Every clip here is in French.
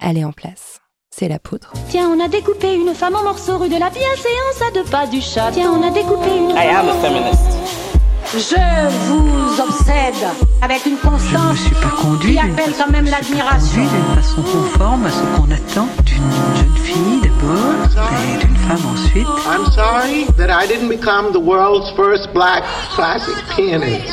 elle est en place. C'est la poudre. Tiens, on a découpé une femme en morceaux rue de la bienséance à deux pas du chat. Tiens, on a découpé une I am a feminist. Je vous obsède avec une Je ne me constance suis pas conduit qui d'une appelle façon- quand même je me suis pas l'admiration. conduit d'une façon conforme à ce qu'on attend d'une jeune fille d'abord et d'une femme ensuite. I'm sorry that I didn't become the world's first black classic pianist. Je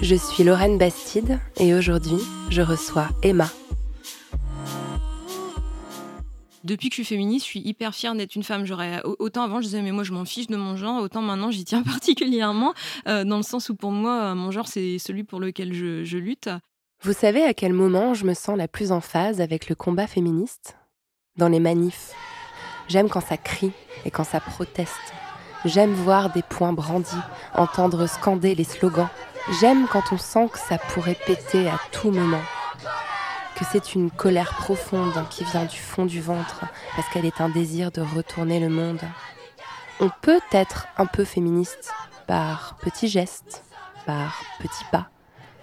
Je suis Lorraine Bastide et aujourd'hui, je reçois Emma. depuis que je suis féministe, je suis hyper fière d'être une femme. J'aurais autant avant, je disais mais moi je m'en fiche de mon genre, autant maintenant j'y tiens particulièrement euh, dans le sens où pour moi mon genre c'est celui pour lequel je, je lutte. Vous savez à quel moment je me sens la plus en phase avec le combat féministe? Dans les manifs. J'aime quand ça crie et quand ça proteste. J'aime voir des poings brandis, entendre scander les slogans. J'aime quand on sent que ça pourrait péter à tout moment. Que c'est une colère profonde qui vient du fond du ventre parce qu'elle est un désir de retourner le monde. On peut être un peu féministe par petits gestes, par petits pas.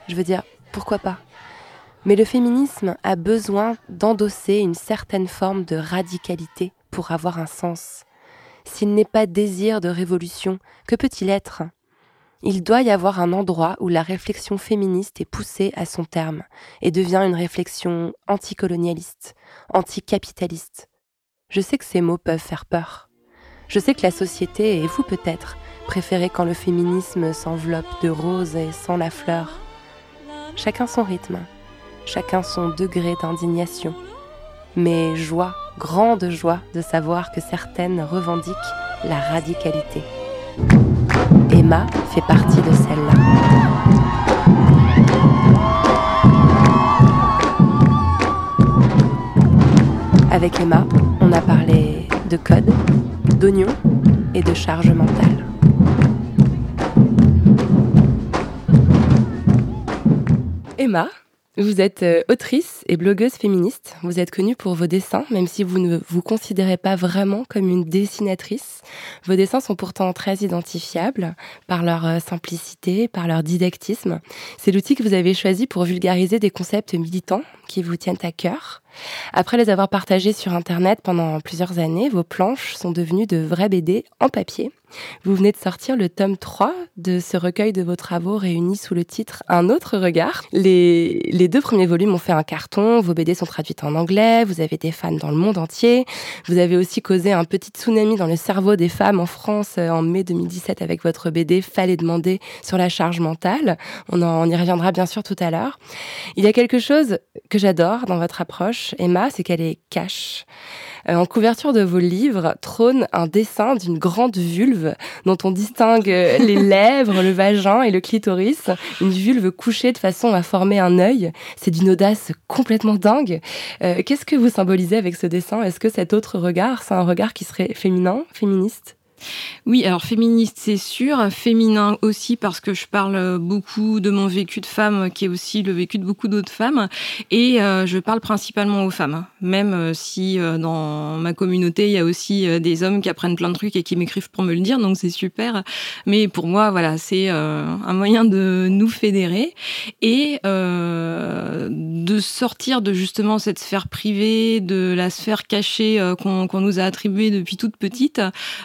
Je veux dire, pourquoi pas? Mais le féminisme a besoin d'endosser une certaine forme de radicalité pour avoir un sens. S'il n'est pas désir de révolution, que peut-il être? Il doit y avoir un endroit où la réflexion féministe est poussée à son terme et devient une réflexion anticolonialiste, anticapitaliste. Je sais que ces mots peuvent faire peur. Je sais que la société, et vous peut-être, préférez quand le féminisme s'enveloppe de rose et sans la fleur. Chacun son rythme, chacun son degré d'indignation. Mais joie, grande joie de savoir que certaines revendiquent la radicalité. Emma fait partie de celle-là. Avec Emma, on a parlé de code, d'oignon et de charge mentale. Emma, vous êtes euh, autrice et blogueuse féministe. Vous êtes connue pour vos dessins, même si vous ne vous considérez pas vraiment comme une dessinatrice. Vos dessins sont pourtant très identifiables par leur euh, simplicité, par leur didactisme. C'est l'outil que vous avez choisi pour vulgariser des concepts militants qui vous tiennent à cœur. Après les avoir partagés sur Internet pendant plusieurs années, vos planches sont devenues de vrais BD en papier. Vous venez de sortir le tome 3 de ce recueil de vos travaux réunis sous le titre Un autre regard. Les, deux premiers volumes ont fait un carton, vos BD sont traduites en anglais, vous avez des fans dans le monde entier. Vous avez aussi causé un petit tsunami dans le cerveau des femmes en France euh, en mai 2017 avec votre BD Fallait demander sur la charge mentale. On, en, on y reviendra bien sûr tout à l'heure. Il y a quelque chose que j'adore dans votre approche, Emma, c'est qu'elle est cash. Euh, en couverture de vos livres trône un dessin d'une grande vulve dont on distingue euh, les lèvres, le vagin et le clitoris. Une vulve couchée de façon à former un œil. C'est d'une audace complètement dingue. Euh, Qu'est-ce que vous symbolisez avec ce dessin? Est-ce que cet autre regard, c'est un regard qui serait féminin, féministe? Oui, alors féministe, c'est sûr. Féminin aussi, parce que je parle beaucoup de mon vécu de femme, qui est aussi le vécu de beaucoup d'autres femmes. Et euh, je parle principalement aux femmes. Même euh, si euh, dans ma communauté, il y a aussi euh, des hommes qui apprennent plein de trucs et qui m'écrivent pour me le dire, donc c'est super. Mais pour moi, voilà, c'est euh, un moyen de nous fédérer et euh, de sortir de justement cette sphère privée, de la sphère cachée euh, qu'on nous a attribuée depuis toute petite.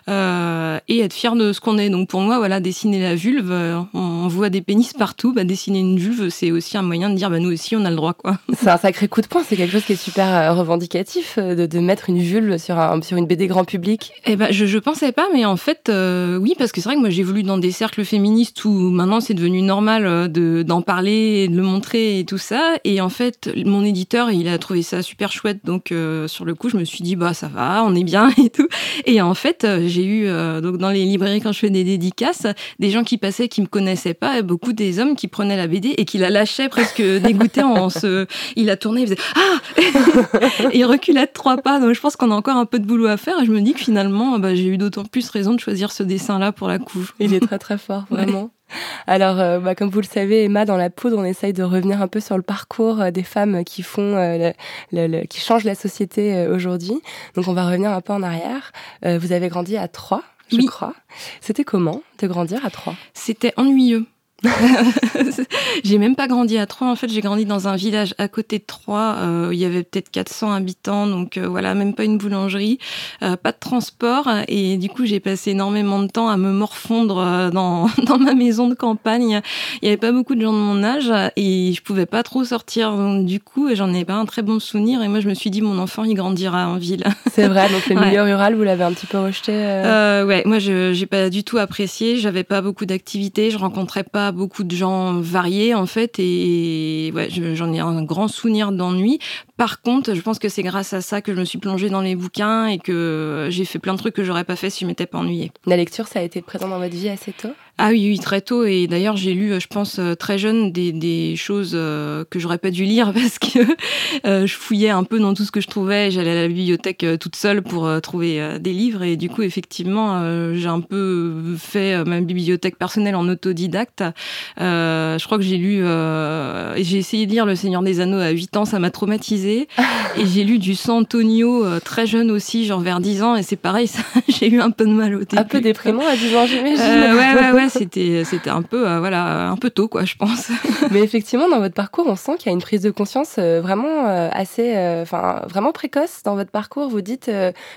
Euh, et être fier de ce qu'on est. Donc pour moi, voilà, dessiner la vulve, euh, on voit des pénis partout. Bah, dessiner une vulve, c'est aussi un moyen de dire, bah, nous aussi, on a le droit, quoi. C'est un sacré coup de poing, c'est quelque chose qui est super euh, revendicatif euh, de, de mettre une vulve sur, un, sur une BD grand public. Eh ben, je, je pensais pas, mais en fait, euh, oui, parce que c'est vrai que moi, j'ai voulu dans des cercles féministes où maintenant c'est devenu normal euh, de d'en parler, et de le montrer et tout ça. Et en fait, mon éditeur, il a trouvé ça super chouette. Donc, euh, sur le coup, je me suis dit, bah, ça va, on est bien et tout. Et en fait, euh, j'ai eu, euh, donc, dans les librairies, quand je fais des dédicaces, des gens qui passaient, qui me connaissaient pas, et beaucoup des hommes qui prenaient la BD et qui la lâchaient presque dégoûtés en se. Il a tourné, il faisait Ah Et il reculait de trois pas. Donc, je pense qu'on a encore un peu de boulot à faire. Et je me dis que finalement, bah, j'ai eu d'autant plus raison de choisir ce dessin-là pour la couve. Il est très, très fort, vraiment. Alors, euh, bah, comme vous le savez, Emma, dans la poudre, on essaye de revenir un peu sur le parcours euh, des femmes qui font, euh, le, le, qui changent la société aujourd'hui. Donc, on va revenir un peu en arrière. vous avez grandi à Troyes, je Oui. crois. C'était comment de grandir à Troyes C'était ennuyeux. j'ai même pas grandi à Troyes. En fait, j'ai grandi dans un village à côté de Troyes. Euh, il y avait peut-être 400 habitants, donc euh, voilà, même pas une boulangerie, euh, pas de transport. Et du coup, j'ai passé énormément de temps à me morfondre euh, dans, dans ma maison de campagne. Il y avait pas beaucoup de gens de mon âge et je pouvais pas trop sortir. Donc, du coup, j'en ai pas un très bon souvenir. Et moi, je me suis dit, mon enfant, il grandira en ville. C'est vrai, donc le Ouais. milieu rural, vous l'avez un petit peu rejeté. ouais, moi je j'ai pas du tout apprécié. J'avais pas beaucoup d'activités, je rencontrais pas beaucoup de gens variés en fait, et j'en ai un grand souvenir d'ennui. Par contre, je pense que c'est grâce à ça que je me suis plongée dans les bouquins et que j'ai fait plein de trucs que j'aurais pas fait si je m'étais pas ennuyée. La lecture, ça a été présent dans votre vie assez tôt? Ah oui, oui, très tôt. Et d'ailleurs, j'ai lu, euh, je pense, euh, très jeune, des, des choses euh, que j'aurais pas dû lire parce que je fouillais un peu dans tout ce que je trouvais. J'allais à la bibliothèque toute seule pour trouver des livres. Et du coup, effectivement, j'ai un peu fait ma bibliothèque personnelle en autodidacte. Euh, je crois que j'ai lu... euh, j'ai essayé de lire Le Seigneur des Anneaux à 8 ans, ça m'a traumatisée. et j'ai lu du Santonio euh, très jeune aussi, genre vers 10 ans. Et c'est pareil, ça, j'ai eu un peu de mal au début. Un peu déprimant à 10 ans, j'imagine. Euh, ouais, ouais, ouais, c'était, c'était un peu, euh, voilà, un peu tôt, quoi, je pense. Mais effectivement, dans votre parcours, on sent qu'il y a une prise de conscience euh, vraiment euh, assez, enfin, vraiment précoce dans votre parcours. Vous dites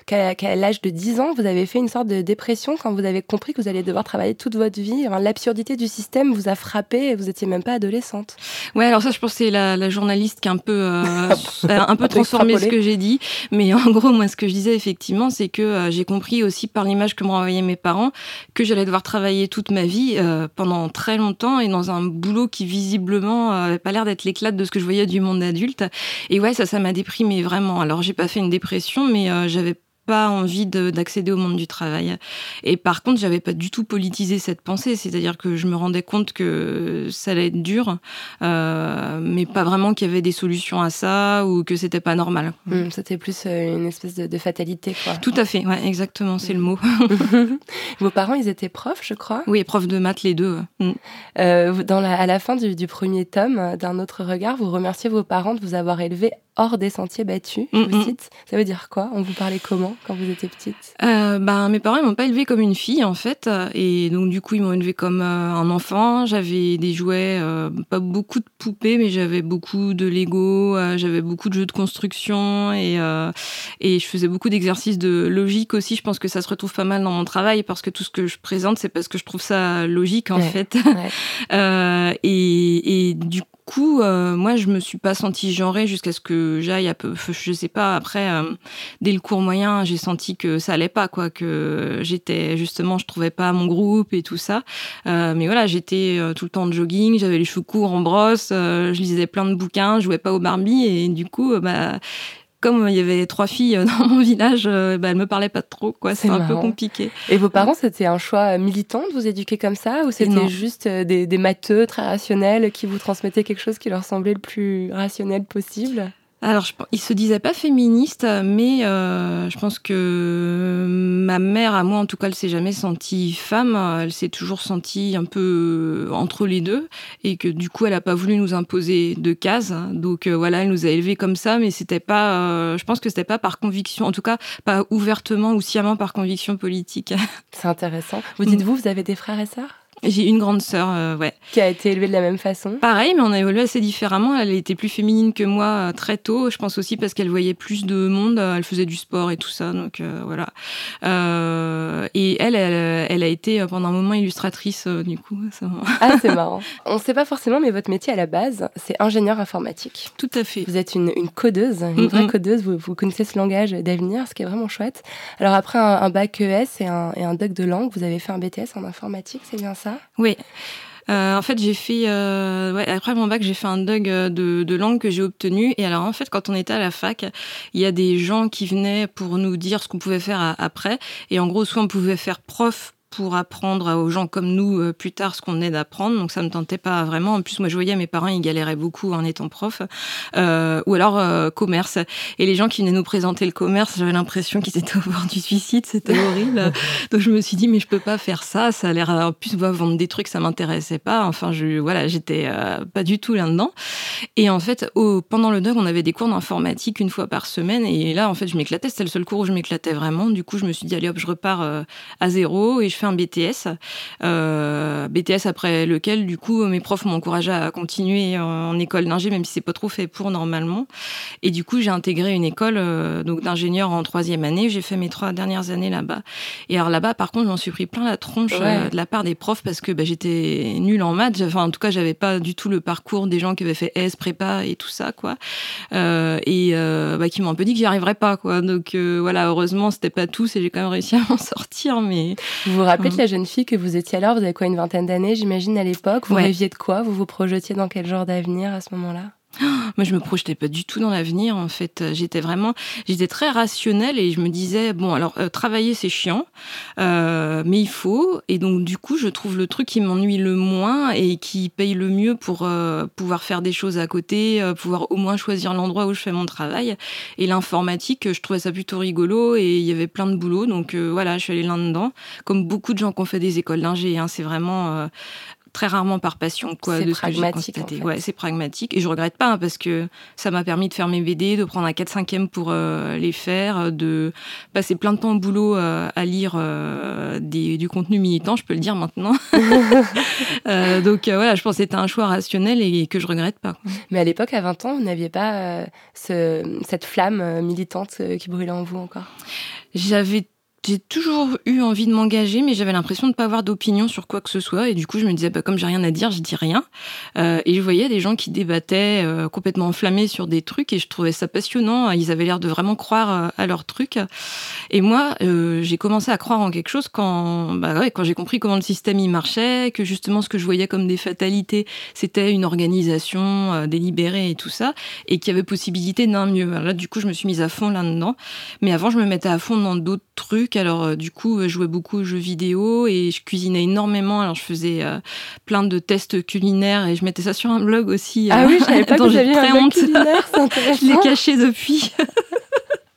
qu'à, l'âge de 10 ans, vous avez fait une sorte de dépression quand vous avez compris que vous allez devoir travailler toute votre vie. Enfin, l'absurdité du système vous a frappé et vous étiez même pas adolescente. Ouais, alors ça, je pense que c'est la, la journaliste qui a un peu, euh, un peu transformé ce que j'ai dit. Mais en gros, moi, ce que je disais effectivement, c'est que euh, j'ai compris aussi par l'image que me renvoyaient mes parents que j'allais devoir travailler toute ma vie euh, pendant très longtemps et dans un boulot qui visiblement euh, avait pas l'air d'être l'éclate de ce que je voyais du monde adulte. Et ouais, ça, ça m'a déprimé vraiment. Alors, j'ai pas fait une dépression, mais euh, j'avais pas envie de- d'accéder au monde du travail. Et par contre, j'avais pas du tout politisé cette pensée, c'est-à-dire que je me rendais compte que ça allait être dur, euh, mais pas vraiment qu'il y avait des solutions à ça ou que c'était pas normal. Hum, C'était plus euh, une espèce de, de fatalité, quoi. Tout à fait, ouais, exactement, c'est le mot. Vos parents, ils étaient profs, je crois? oui, prof de maths les deux. Mm. Euh, dans la, à la fin du, du premier tome, d'un autre regard, vous remerciez vos parents de vous avoir élevé hors des sentiers battus. Je vous cite. Ça veut dire quoi? On vous parlait comment? Quand vous étiez petite? Euh, ben, mes parents ils m'ont pas élevée comme une fille en fait, et donc du coup ils m'ont élevée comme euh, un enfant. J'avais des jouets, euh, pas beaucoup de poupées, mais j'avais beaucoup de Lego, j'avais beaucoup de jeux de construction et euh, et je faisais beaucoup d'exercices de logique aussi. Je pense que ça se retrouve pas mal dans mon travail parce que tout ce que je présente c'est parce que je trouve ça logique en Ouais. fait. Ouais. Euh, et, et du coup, euh, moi, je me suis pas sentie genrée jusqu'à ce que j'aille un peu, je sais pas. Après, euh, dès le cours moyen, j'ai senti que ça allait pas, quoi, que j'étais justement, je trouvais pas mon groupe et tout ça. Euh, mais voilà, j'étais tout le temps de jogging, j'avais les cheveux courts en brosse, je lisais plein de bouquins, je jouais pas au Barbie et du coup, bah comme il y avait trois filles euh, dans mon village, euh, bah, elles me parlaient pas trop, quoi. C'est un peu compliqué. Et vos parents, c'était un choix militant de vous éduquer comme ça Ou c'était juste euh, des, des matheux très rationnels qui vous transmettaient quelque chose qui leur semblait le plus rationnel possible? Alors, je, il se disait pas féministe, mais euh, je pense que ma mère, à moi en tout cas, elle s'est jamais sentie femme. Elle s'est toujours sentie un peu entre les deux, et que du coup, elle a pas voulu nous imposer de cases. Donc euh, voilà, elle nous a élevés comme ça, mais c'était pas. euh, je pense que c'était pas par conviction, en tout cas pas ouvertement ou sciemment par conviction politique. C'est intéressant. Vous Mm. dites-vous, vous avez des frères et sœurs? J'ai une grande sœur, euh, ouais. qui a été élevée de la même façon Pareil, mais on a évolué assez différemment. Elle était plus féminine que moi euh, très tôt. Je pense aussi parce qu'elle voyait plus de monde. Euh, Elle faisait du sport et tout ça. Donc euh, voilà. Et elle, elle, elle a été pendant un moment illustratrice. du coup, ça Ah, c'est marrant. On ne sait pas forcément, mais votre métier à la base, c'est ingénieur informatique. tout à fait. Vous êtes une, une codeuse, une vraie Mhm. codeuse, vous, vous connaissez ce langage d'avenir, ce qui est vraiment chouette. Alors après un, un bac ES et un, et un doc de langue, vous avez fait un BTS en informatique, c'est bien ça? Oui. Euh, en fait, j'ai fait, euh, ouais, après mon bac, j'ai fait un DUG de, de langue que j'ai obtenu. Et alors, en fait, quand on était à la fac, il y a des gens qui venaient pour nous dire ce qu'on pouvait faire après. Et en gros, soit on pouvait faire prof pour apprendre aux gens comme nous euh, plus tard ce qu'on venait d'apprendre. Donc ça me tentait pas vraiment. En plus, moi, je voyais mes parents, ils galéraient beaucoup en étant prof. Euh, ou alors euh, commerce. Et les gens qui venaient nous présenter le commerce, j'avais l'impression qu'ils étaient au bord du suicide. C'était horrible. Donc je me suis dit, mais je peux pas faire ça. Ça a l'air, en plus, vendre des trucs, ça m'intéressait pas. Enfin, je, voilà, j'étais euh, pas du tout là-dedans. Et en fait, au, pendant le DUG, on avait des cours d'informatique une fois par semaine. Et là, en fait, je m'éclatais. C'était le seul cours où je m'éclatais vraiment. Du coup, je me suis dit, allez hop, je repars à zéro et je un BTS. Euh, BTS après lequel, du coup, mes profs m'ont encouragé à continuer en, école d'ingé, même si c'est pas trop fait pour normalement. Et du coup, j'ai intégré une école euh, donc d'ingénieur en troisième année. J'ai fait mes trois dernières années là-bas. Et alors là-bas, par contre, j'en suis pris plein la tronche Ouais. euh, de la part des profs parce que bah, j'étais nulle en maths. Enfin, en tout cas, j'avais pas du tout le parcours des gens qui avaient fait S, prépa et tout ça, quoi. Et bah, qui m'ont un peu dit que j'y arriverais pas, quoi. Donc voilà, heureusement, c'était pas tous et j'ai quand même réussi à m'en sortir. Mais Vous vous rappelez de Mhm. la jeune fille que vous étiez alors Vous avez quoi, une vingtaine d'années, j'imagine, à l'époque? Vous Ouais. rêviez de quoi? Vous vous projetiez dans quel genre d'avenir à ce moment-là? Moi, je me projetais pas du tout dans l'avenir. En fait, Euh, j'étais vraiment, j'étais très rationnelle et je me disais bon, alors euh, travailler c'est chiant, euh, mais il faut. Et donc du coup, je trouve le truc qui m'ennuie le moins et qui paye le mieux pour euh, pouvoir faire des choses à côté, euh, pouvoir au moins choisir l'endroit où je fais mon travail. Et l'informatique, je trouvais ça plutôt rigolo et il y avait plein de boulot. Donc euh, voilà, je suis allée là-dedans. Comme beaucoup de gens qui ont fait des écoles d'ingé, hein, c'est vraiment très rarement par passion quoi C'est de ce que j'ai pragmatique, en fait. Ouais, c'est pragmatique et je regrette pas hein, parce que ça m'a permis de faire mes BD, de prendre un 4 5 pour euh, les faire, euh, de passer plein de temps au boulot euh, à lire euh, des, du contenu militant, je peux le dire maintenant. Donc voilà, je pense que c'était un choix rationnel et que je regrette pas. Mais à l'époque, à 20 ans, vous n'aviez pas ce- cette flamme militante qui brûlait en vous encore? J'avais j'ai toujours eu envie de m'engager, mais j'avais l'impression de ne pas avoir d'opinion sur quoi que ce soit. Et du coup, je me disais, bah, comme j'ai rien à dire, je dis rien. Euh, et je voyais des gens qui débattaient euh, complètement enflammés sur des trucs, et je trouvais ça passionnant. Ils avaient l'air de vraiment croire euh, à leur truc. Et moi, euh, j'ai commencé à croire en quelque chose quand, bah ouais, quand j'ai compris comment le système y marchait, que justement ce que je voyais comme des fatalités, c'était une organisation euh, délibérée et tout ça, et qu'il y avait possibilité d'un mieux. Là, du coup, je me suis mise à fond là-dedans. Mais avant, je me mettais à fond dans d'autres trucs. Alors, euh, du coup, je jouais beaucoup aux jeux vidéo et je cuisinais énormément. Alors, je faisais euh, plein de tests culinaires et je mettais ça sur un blog aussi. Ah euh, oui, je savais pas que dont vous j'ai aviez très un blog honte. culinaire, c'est Je l'ai caché depuis.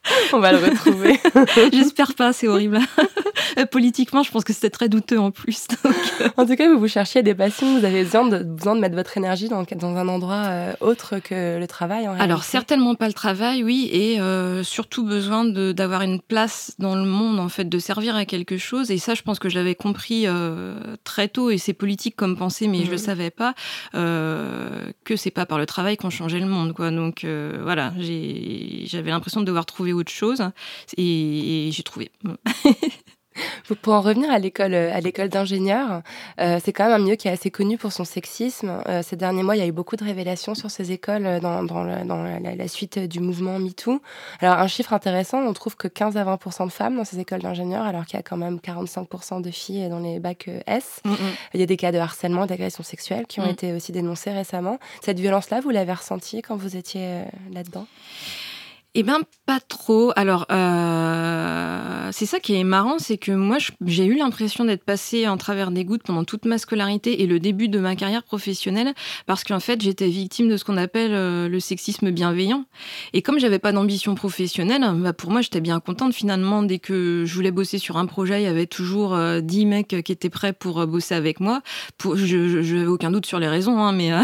On va le retrouver. J'espère pas, c'est horrible. Euh, Politiquement, je pense que c'était très douteux en plus. Donc, En tout cas, vous vous cherchiez des passions, vous avez besoin de, besoin de mettre votre énergie dans, dans un endroit euh, autre que le travail. En Alors réalité. certainement pas le travail, oui, et euh, surtout besoin d'avoir une place dans le monde, en fait, de servir à quelque chose. Et ça, je pense que je l'avais compris euh, très tôt, et c'est politique comme pensée, mais je Mhm. le savais pas euh, que c'est pas par le travail qu'on changeait le monde, quoi. Donc euh, voilà, j'avais l'impression de devoir trouver autre chose, et, et j'ai trouvé. Pour- en revenir à l'école, à l'école d'ingénieurs, euh, c'est quand même un milieu qui est assez connu pour son sexisme. Euh, ces derniers mois, il y a eu beaucoup de révélations sur ces écoles euh, dans, dans, le- dans la, la suite du mouvement MeToo. Alors, un chiffre intéressant, on trouve que 15 à 20 de femmes dans ces écoles d'ingénieurs, alors qu'il y a quand même 45% de filles dans les bacs S. Il y a des cas de harcèlement, d'agression sexuelle qui ont Mm. été aussi dénoncés récemment. Cette violence-là, vous l'avez ressentie quand vous étiez là-dedans? Eh ben pas trop. Alors euh, c'est ça qui est marrant, c'est que moi j'ai eu l'impression d'être passée en travers des gouttes pendant toute ma scolarité et le début de ma carrière professionnelle parce qu'en fait j'étais victime de ce qu'on appelle euh, le sexisme bienveillant. Et comme j'avais pas d'ambition professionnelle, bah, pour moi j'étais bien contente finalement dès que je voulais bosser sur un projet, il y avait toujours euh, 10 mecs qui étaient prêts pour euh, bosser avec moi. Pour, je, n'avais aucun doute sur les raisons, hein, mais euh,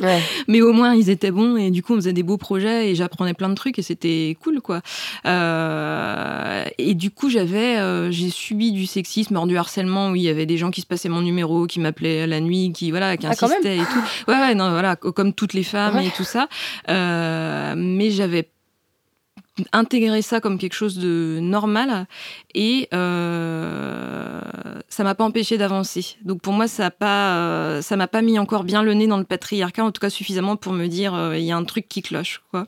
Ouais. mais au moins ils étaient bons et du coup on faisait des beaux projets et j'apprenais plein de trucs et c'était cool quoi. Euh, et du coup j'avais euh, j'ai subi du sexisme, hors du harcèlement où il y avait des gens qui se passaient mon numéro, qui m'appelaient la nuit, qui voilà, qui Ah, insistaient et tout. Ouais ouais non voilà co- comme toutes les femmes Ouais. et tout ça. Euh, mais j'avais intégrer ça comme quelque chose de normal et euh, ça m'a pas empêché d'avancer. Donc pour moi, ça a pas, euh, ça m'a pas mis encore bien le nez dans le patriarcat, en tout cas suffisamment pour me dire euh, il y a un truc qui cloche, quoi.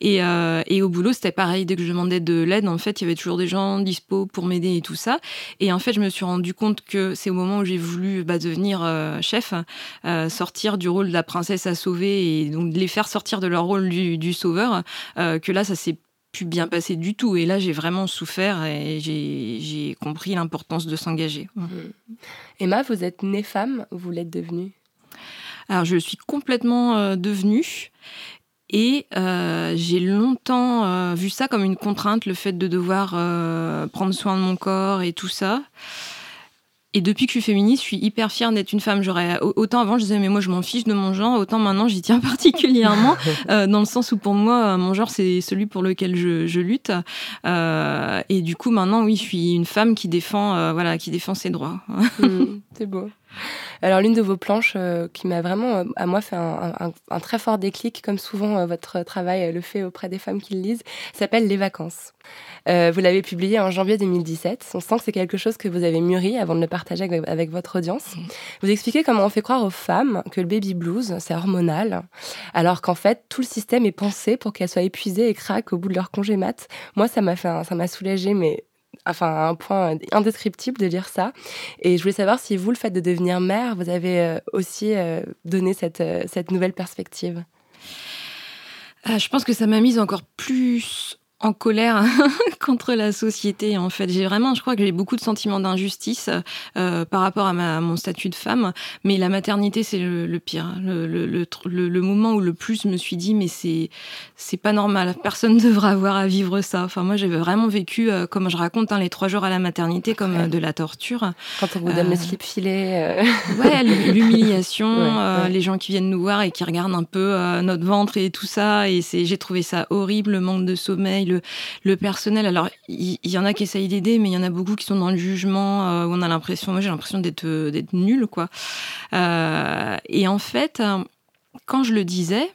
Et, et au boulot, c'était pareil. Dès que je demandais de l'aide, en fait, il y avait toujours des gens dispo pour m'aider et tout ça. Et en fait, je me suis rendu compte que c'est au moment où j'ai voulu bah, devenir chef, sortir du rôle de la princesse à sauver et donc les faire sortir de leur rôle du, du sauveur, que là, ça s'est plus bien passé du tout. Et là, j'ai vraiment souffert et j'ai compris l'importance de s'engager. Emma, vous êtes née femme ou vous l'êtes devenue? Alors, je suis complètement euh, devenue. Et euh, j'ai longtemps euh, vu ça comme une contrainte, le fait de devoir prendre soin de mon corps et tout ça. Et depuis que je suis féministe, je suis hyper fière d'être une femme. J'aurais autant avant, je disais mais moi je m'en fiche de mon genre, autant maintenant j'y tiens particulièrement euh, dans le sens où pour moi mon genre c'est celui pour lequel je, je lutte. Euh, et du coup maintenant oui, je suis une femme qui défend euh, voilà qui défend ses droits. Hmm, C'est beau. Alors l'une de vos planches euh, qui m'a vraiment, euh, à moi, fait un, un- un très fort déclic, comme souvent euh, votre travail le fait auprès des femmes qui le lisent, s'appelle Les vacances. Euh, vous l'avez publié en janvier 2017. On sent que c'est quelque chose que vous avez mûri avant de le partager avec, avec votre audience. Vous expliquez comment on fait croire aux femmes que le baby blues, c'est hormonal, alors qu'en fait, tout le système est pensé pour qu'elles soient épuisées et craquent au bout de leur congé mat. Moi, ça m'a fait, un- ça m'a soulagé, mais enfin un point indescriptible de lire ça. Et je voulais savoir si vous, le fait de devenir mère, vous avez euh, aussi euh, donné cette, euh, cette nouvelle perspective. Je pense que ça m'a mise encore plus en colère contre la société. En fait, j'ai vraiment, je crois que j'ai beaucoup de sentiments d'injustice euh, par rapport à, ma, à mon statut de femme. Mais la maternité, c'est le, le pire, le, moment où le plus je me suis dit, mais c'est c'est pas normal. Personne ne devrait avoir à vivre ça. Enfin, moi, j'avais vraiment vécu, euh, comme je raconte, hein, les trois jours à la maternité, comme euh, de la torture. Quand on vous donne Euh, le slip filet. Ouais, l'humiliation, Ouais, ouais. les gens qui viennent nous voir et qui regardent un peu notre ventre et tout ça. Et c'est, j'ai trouvé ça horrible, le manque de sommeil, le, personnel. Alors, il y, en a qui essayent d'aider, mais il y en a beaucoup qui sont dans le jugement, euh, où on a l'impression, moi j'ai l'impression d'être, euh, d'être nul, quoi. Euh, et en fait, quand je le disais,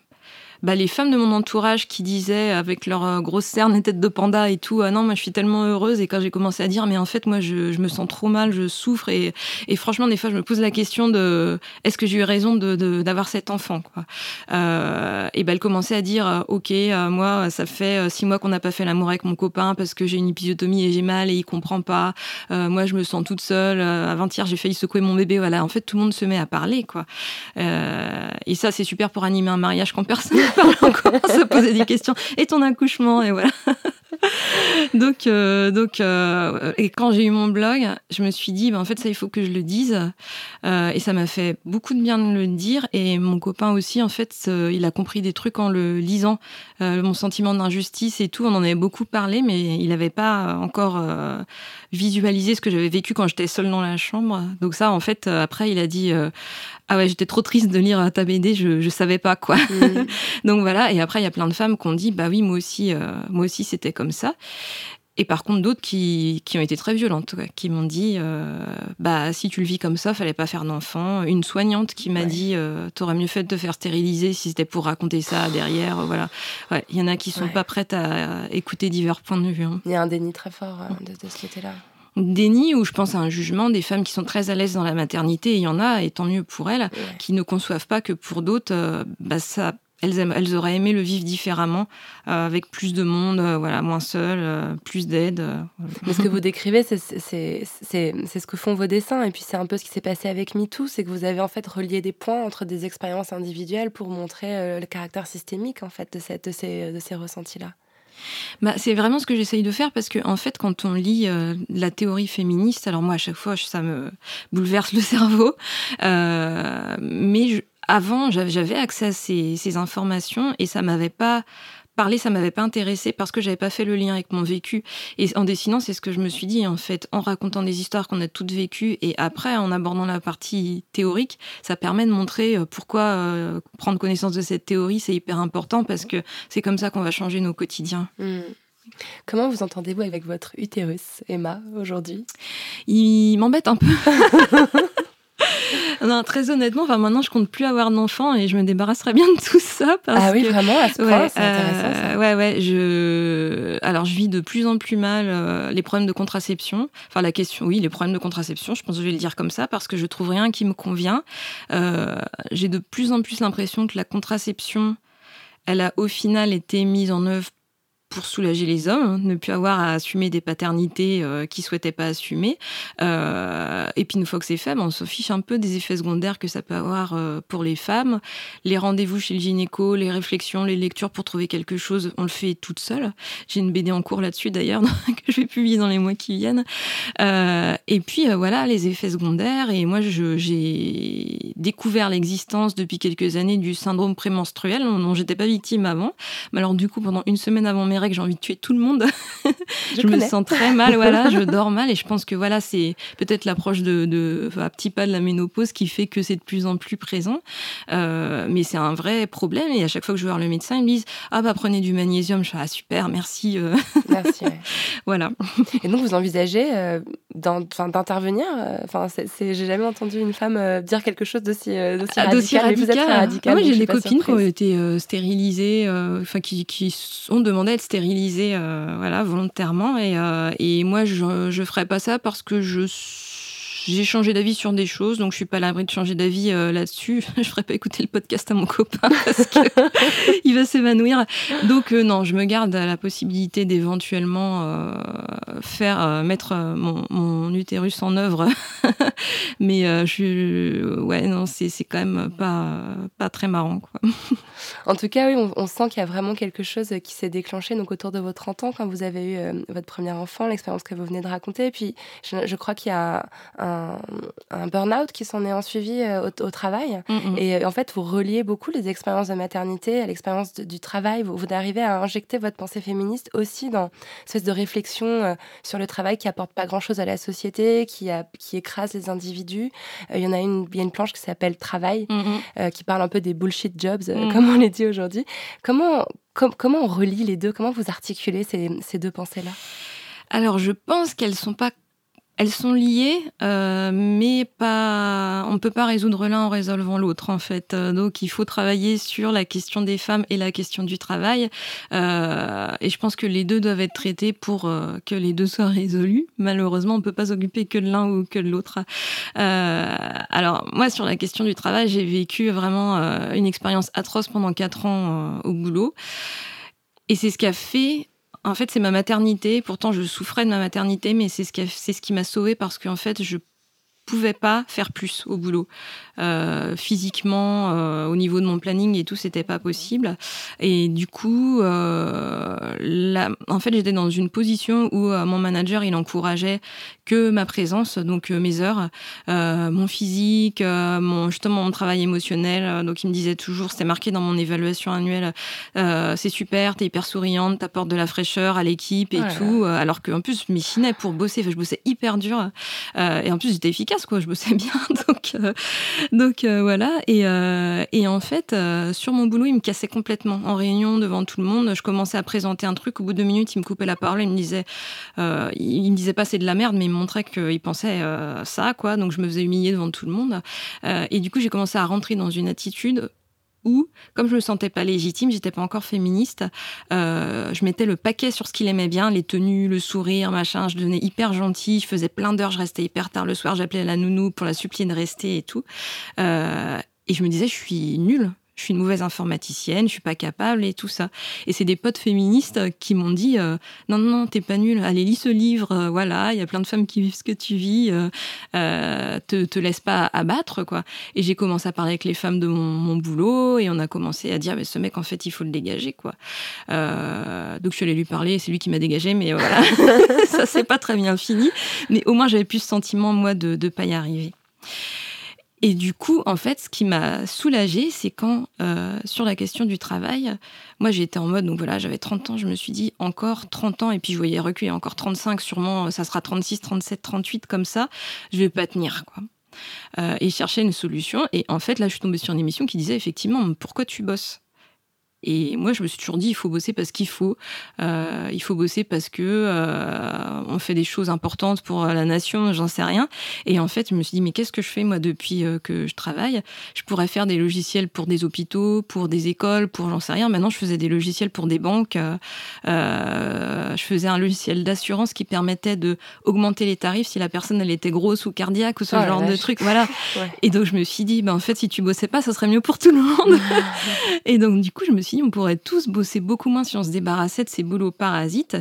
bah, les femmes de mon entourage qui disaient avec leurs euh, grosses cernes et têtes de panda et tout, ah non, moi je suis tellement heureuse. Et quand j'ai commencé à dire, mais en fait, moi je, je me sens trop mal, je souffre. Et, et franchement, des fois, je me pose la question de est-ce que j'ai eu raison de, de- d'avoir cet enfant quoi. Euh, Et ben, elle commençait à dire, euh, ok, moi, ça fait six mois qu'on n'a pas fait l'amour avec mon copain parce que j'ai une épisiotomie et j'ai mal et il comprend pas. Moi, je me sens toute seule. Avant-hier, j'ai failli secouer mon bébé. Voilà, en fait, tout le monde se met à parler quoi. Et ça, c'est super pour animer un mariage quand personne parle. On commence à poser des questions. Et ton accouchement Et voilà. donc, euh, donc, euh, et quand j'ai eu mon blog, je me suis dit, ben, en fait, ça, il faut que je le dise. Euh, et ça m'a fait beaucoup de bien de le dire. Et mon copain aussi, en fait, il a compris des trucs en le lisant. Mon sentiment d'injustice et tout, on en avait beaucoup parlé, mais il n'avait pas encore visualisé ce que j'avais vécu quand j'étais seule dans la chambre. Donc ça, en fait, après, il a dit, ah ouais, j'étais trop triste de lire ta BD, je, je savais pas quoi. mm. Donc voilà, et après il y a plein de femmes qui ont dit bah oui moi aussi, euh, moi aussi c'était comme ça. Et par contre d'autres qui, qui ont été très violentes, quoi, qui m'ont dit euh, bah si tu le vis comme ça, fallait pas faire d'enfant. Une soignante qui m'a Ouais. dit euh, t'aurais mieux fait de te faire stériliser si c'était pour raconter ça derrière. euh, voilà, ouais, il y en a qui sont Ouais. pas prêtes à écouter divers points de vue. hein. Il y a un déni très fort euh, de, de ce côté-là. Déni ou je pense à un jugement des femmes qui sont très à l'aise dans la maternité. Et il y en a, et tant mieux pour elles, qui ne conçoivent pas que pour d'autres, euh, bah, ça, elles, aiment- elles auraient aimé le vivre différemment, euh, avec plus de monde, euh, voilà, moins seul, euh, plus d'aide. Mais ce que vous décrivez, c'est ce que font vos dessins. Et puis c'est un peu ce qui s'est passé avec MeToo, c'est que vous avez en fait relié des points entre des expériences individuelles pour montrer le caractère systémique en fait de, cette, de ces, de ces ressentis-là. Bah, c'est vraiment ce que j'essaye de faire parce que en fait, quand on lit euh, la théorie féministe, alors moi à chaque fois, ça me bouleverse le cerveau. Euh, mais avant, j'avais j'avais accès à ces, ces informations et ça m'avait pas parlé, ça m'avait pas intéressé parce que j'avais pas fait le lien avec mon vécu. Et en dessinant, c'est ce que je me suis dit en fait, en racontant des histoires qu'on a toutes vécues et après en abordant la partie théorique, ça permet de montrer euh, pourquoi euh, prendre connaissance de cette théorie c'est hyper important parce que c'est comme ça qu'on va changer nos quotidiens. Hmm. Comment vous entendez-vous avec votre utérus, Emma, aujourd'hui? Il m'embête un peu. non, très honnêtement, enfin maintenant je compte plus avoir d'enfants et je me débarrasserai bien de tout ça. Parce ah oui, que, vraiment, à ce point, ouais, c'est intéressant. euh, ouais. Je, alors je vis de plus en plus mal euh, les problèmes de contraception. Enfin la question, oui, les problèmes de contraception. Je pense que je vais le dire comme ça parce que je trouve rien qui me convient. Euh, J'ai de plus en plus l'impression que la contraception, elle a au final été mise en œuvre pour soulager les hommes, hein, ne plus avoir à assumer des paternités euh, qu'ils souhaitaient pas assumer. Euh, et puis une fois que c'est fait, ben, on se fiche un peu des effets secondaires que ça peut avoir euh, pour les femmes. Les rendez-vous chez le gynéco, les réflexions, les lectures pour trouver quelque chose, on le fait toute seule. J'ai une BD en cours là-dessus d'ailleurs que je vais publier dans les mois qui viennent. Euh, et puis voilà les effets secondaires. Et moi, j'ai découvert l'existence depuis quelques années du syndrome prémenstruel dont j'étais pas victime avant. Mais alors du coup, pendant une semaine avant mes règles, j'ai envie de tuer tout le monde. Je je me sens très mal, voilà, je dors mal et je pense que voilà, c'est peut-être l'approche de, de à petit pas de la ménopause qui fait que c'est de plus en plus présent. Euh, mais c'est un vrai problème et à chaque fois que je vais voir le médecin, ils me disent ah bah prenez du magnésium. Je fais ah super, merci, euh, Merci. ouais. voilà. Et donc, vous envisagez euh, d'intervenir Enfin, j'ai jamais entendu une femme dire quelque chose d'aussi d'aussi Ah, radical. Mais vous êtes très radical. Ah, moi, donc j'ai des copines qui ont été stérilisées, enfin qui, qui ont demandé à être stérilisées, euh, voilà, volontairement. Et, euh, et moi, je je ferais pas ça parce que je j'ai changé d'avis sur des choses, donc je suis pas à l'abri de changer d'avis euh, là-dessus. je ferais pas écouter le podcast à mon copain parce que il va s'évanouir. Donc euh, non, je me garde la possibilité d'éventuellement euh, faire mettre mon, mon utérus en œuvre, mais je ouais non c'est c'est quand même pas pas très marrant quoi. En tout cas, oui, on, on sent qu'il y a vraiment quelque chose qui s'est déclenché donc autour de vos 30 ans quand vous avez eu votre premier enfant, l'expérience que vous venez de raconter. Et puis, je, je crois qu'il y a un, un burn-out qui s'en est en suivi euh, au, au travail. Et euh, en fait, vous reliez beaucoup les expériences de maternité à l'expérience de- du travail. Vous, vous arrivez à injecter votre pensée féministe aussi dans cette espèce de réflexion euh, sur le travail qui apporte pas grand-chose à la société, qui, a, qui écrase les individus. Il y en a une, il y a une planche qui s'appelle Travail, Mm, mm. qui parle un peu des bullshit jobs, Mm. comme on les dit aujourd'hui. Comment, com- comment on relie les deux? Comment vous articulez ces, ces deux pensées-là? Alors je pense qu'elles sont pas elles sont liées, euh, mais pas. On peut pas résoudre l'un en résolvant l'autre en fait. Euh, donc il faut travailler sur la question des femmes et la question du travail. Euh, et je pense que les deux doivent être traités pour que les deux soient résolus. Malheureusement, on peut pas s'occuper que de l'un ou que de l'autre. Alors moi sur la question du travail, j'ai vécu vraiment une expérience atroce pendant quatre ans au boulot. Et c'est ce qui a fait en fait, c'est ma maternité. Pourtant, je souffrais de ma maternité, mais c'est ce qui, m'a sauvée parce qu'en fait, je pouvais pas faire plus au boulot. Euh, physiquement, euh, au niveau de mon planning et tout, c'était pas possible. Et du coup, euh, là, en fait, j'étais dans une position où mon manager, il encourageait que ma présence, donc mes heures, mon physique, mon justement mon travail émotionnel. Donc, il me disait toujours, c'était marqué dans mon évaluation annuelle, c'est super, t'es hyper souriante, t'apportes de la fraîcheur à l'équipe et tout. Alors qu'en plus, je m'échinais pour bosser. Enfin, je bossais hyper dur. Et en plus, j'étais efficace, quoi. Je bossais bien. Donc, euh, euh, voilà. Et, euh, et en fait, sur mon boulot, il me cassait complètement. En réunion, devant tout le monde, je commençais à présenter un truc. Au bout de deux minutes, il me coupait la parole. Il me disait, il me disait pas c'est de la merde, mais il me montrait qu'il pensait ça. Donc je me faisais humilier devant tout le monde. Et du coup, j'ai commencé à rentrer dans une attitude où, comme je me sentais pas légitime, j'étais pas encore féministe, euh, je mettais le paquet sur ce qu'il aimait bien, les tenues, le sourire, machin. Je devenais hyper gentille, je faisais plein d'heures, je restais hyper tard le soir, j'appelais la nounou pour la supplier de rester et tout. Euh, et je me disais, je suis nulle. Je suis une mauvaise informaticienne, je suis pas capable et tout ça. Et c'est des potes féministes qui m'ont dit euh, non non non t'es pas nulle, allez lis ce livre, euh, voilà, il y a plein de femmes qui vivent ce que tu vis, euh, euh, te te laisse pas abattre quoi. Et j'ai commencé à parler avec les femmes de mon, boulot et on a commencé à dire mais ce mec en fait il faut le dégager quoi. Donc je suis allée lui parler, c'est lui qui m'a dégagé, mais voilà ça c'est pas très bien fini. Mais au moins j'avais plus ce sentiment moi de de pas y arriver. Et du coup, en fait, ce qui m'a soulagée, c'est quand, euh, sur la question du travail, moi j'étais en mode, donc voilà, j'avais 30 ans, je me suis dit encore 30 ans, et puis je voyais reculer encore 35, sûrement ça sera 36, 37, 38, comme ça, je vais pas tenir, quoi. Euh, et chercher une solution. Et en fait, là, je suis tombée sur une émission qui disait effectivement, pourquoi tu bosses? Et moi, je me suis toujours dit, il faut bosser parce qu'il faut. Euh, il faut bosser parce que euh, on fait des choses importantes pour la nation, j'en sais rien. Et en fait, je me suis dit, mais qu'est-ce que je fais moi depuis euh, que je travaille? Je pourrais faire des logiciels pour des hôpitaux, pour des écoles, pour j'en sais rien. Maintenant, je faisais des logiciels pour des banques. Euh, euh, je faisais un logiciel d'assurance qui permettait de augmenter les tarifs si la personne elle était grosse ou cardiaque ou ce Oh la genre de truc. Voilà. Ouais. Et donc je me suis dit, ben en fait, si tu bossais pas, ça serait mieux pour tout le monde. et donc du coup, je me suis on pourrait tous bosser beaucoup moins si on se débarrassait de ces boulots parasites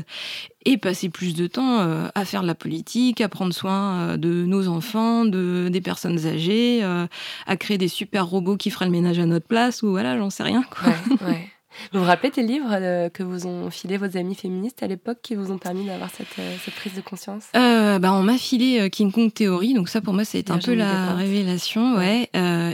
et passer plus de temps euh, à faire de la politique, à prendre soin euh, de nos enfants, de des personnes âgées, euh, à créer des super robots qui feraient le ménage à notre place ou voilà, j'en sais rien. Quoi. Ouais, ouais. Vous vous rappelez des livres euh, que vous ont filés vos amis féministes à l'époque qui vous ont permis d'avoir cette, euh, cette prise de conscience? Euh, bah, on m'a filé euh, King Kong Theory, donc ça pour moi été un peu la révélation, ouais.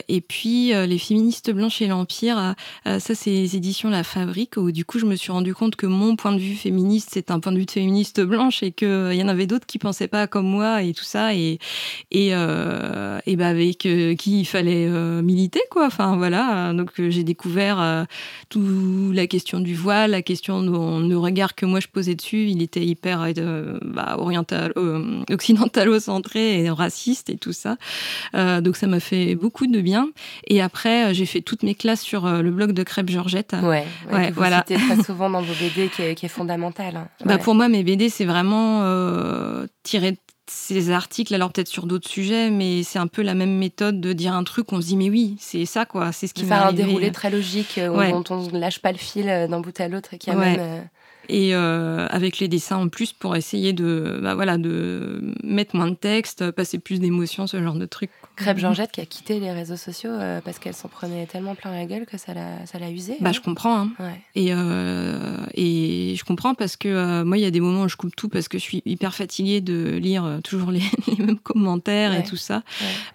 Et puis les féministes blanches et l'empire, ça c'est les éditions La Fabrique où du coup je me suis rendu compte que mon point de vue féministe c'est un point de vue de féministe blanche et euh, il y en avait d'autres qui pensaient pas comme moi et tout ça. Et et et bah avec qui il fallait militer quoi. Enfin voilà, donc j'ai découvert euh, la question du voile, la question le regard que moi je posais dessus, il était hyper euh, bah, oriental, euh, occidentalo-centré et raciste et tout ça. Euh, donc ça m'a fait beaucoup de bien. Et après, euh, j'ai fait toutes mes classes sur euh, le blog de Crêpe Georgette. Ouais, Ouais, que vous voilà. citez très souvent dans vos BD qui est, qui est fondamental. hein. Bah, Ouais. pour moi, mes BD, c'est vraiment euh, de ces articles, alors peut-être sur d'autres sujets, mais c'est un peu la même méthode de dire un truc, on se dit, mais oui, c'est ça, quoi, c'est ce qui m'est faire un arrivé. déroulé très logique euh, Ouais. dont on ne lâche pas le fil euh, d'un bout à l'autre et qui amène. euh, et euh, avec les dessins en plus pour essayer de bah voilà de mettre moins de texte passer plus d'émotions ce genre de truc Crêpe Georgette qui a quitté les réseaux sociaux euh, parce qu'elle s'en prenait tellement plein la gueule que ça l'a, ça l'a usé. bah hein. je comprends hein. Ouais. et euh, et je comprends parce que euh, moi il y a des moments où je coupe tout parce que je suis hyper fatiguée de lire toujours les, les mêmes commentaires Ouais. et tout ça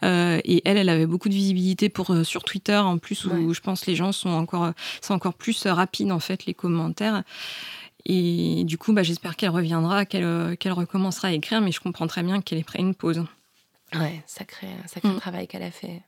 Ouais. Et elle elle avait beaucoup de visibilité pour sur Twitter en plus où je pense les gens sont encore c'est encore plus rapide en fait les commentaires et du coup, bah, j'espère qu'elle reviendra, qu'elle qu'elle recommencera à écrire, mais je comprends très bien qu'elle ait pris une pause. Ouais, sacré, sacré Mm. travail qu'elle a fait.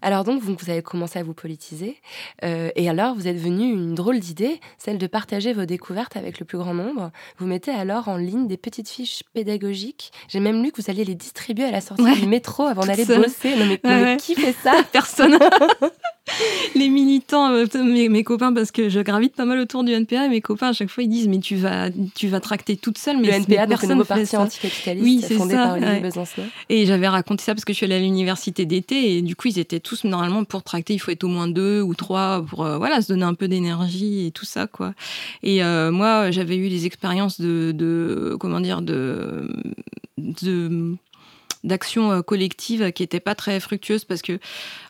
Alors donc, vous, vous avez commencé à vous politiser, euh, et alors vous êtes venu une drôle d'idée, celle de partager vos découvertes avec le plus grand nombre. Vous mettez alors en ligne des petites fiches pédagogiques. J'ai même lu que vous alliez les distribuer à la sortie Ouais. du métro avant d'aller bosser. Non mais, Ouais, mais ouais. qui fait ça? Personne. les militants, euh, mes, mes copains, parce que je gravite pas mal autour du NPA, et mes copains à chaque fois ils disent mais tu vas, tu vas tracter toute seule, mais Le NPA, le personne nouveau fait parti ça. anticapitaliste Oui, c'est fondé ça, par ouais. Besancenot. Et j'avais raconté ça parce que je suis allée à l'université d'été et du coup ils étaient tous normalement pour tracter il faut être au moins deux ou trois pour euh, voilà se donner un peu d'énergie et tout ça quoi. Et euh, moi j'avais eu des expériences de, de comment dire de de d'action collective qui était pas très fructueuse parce que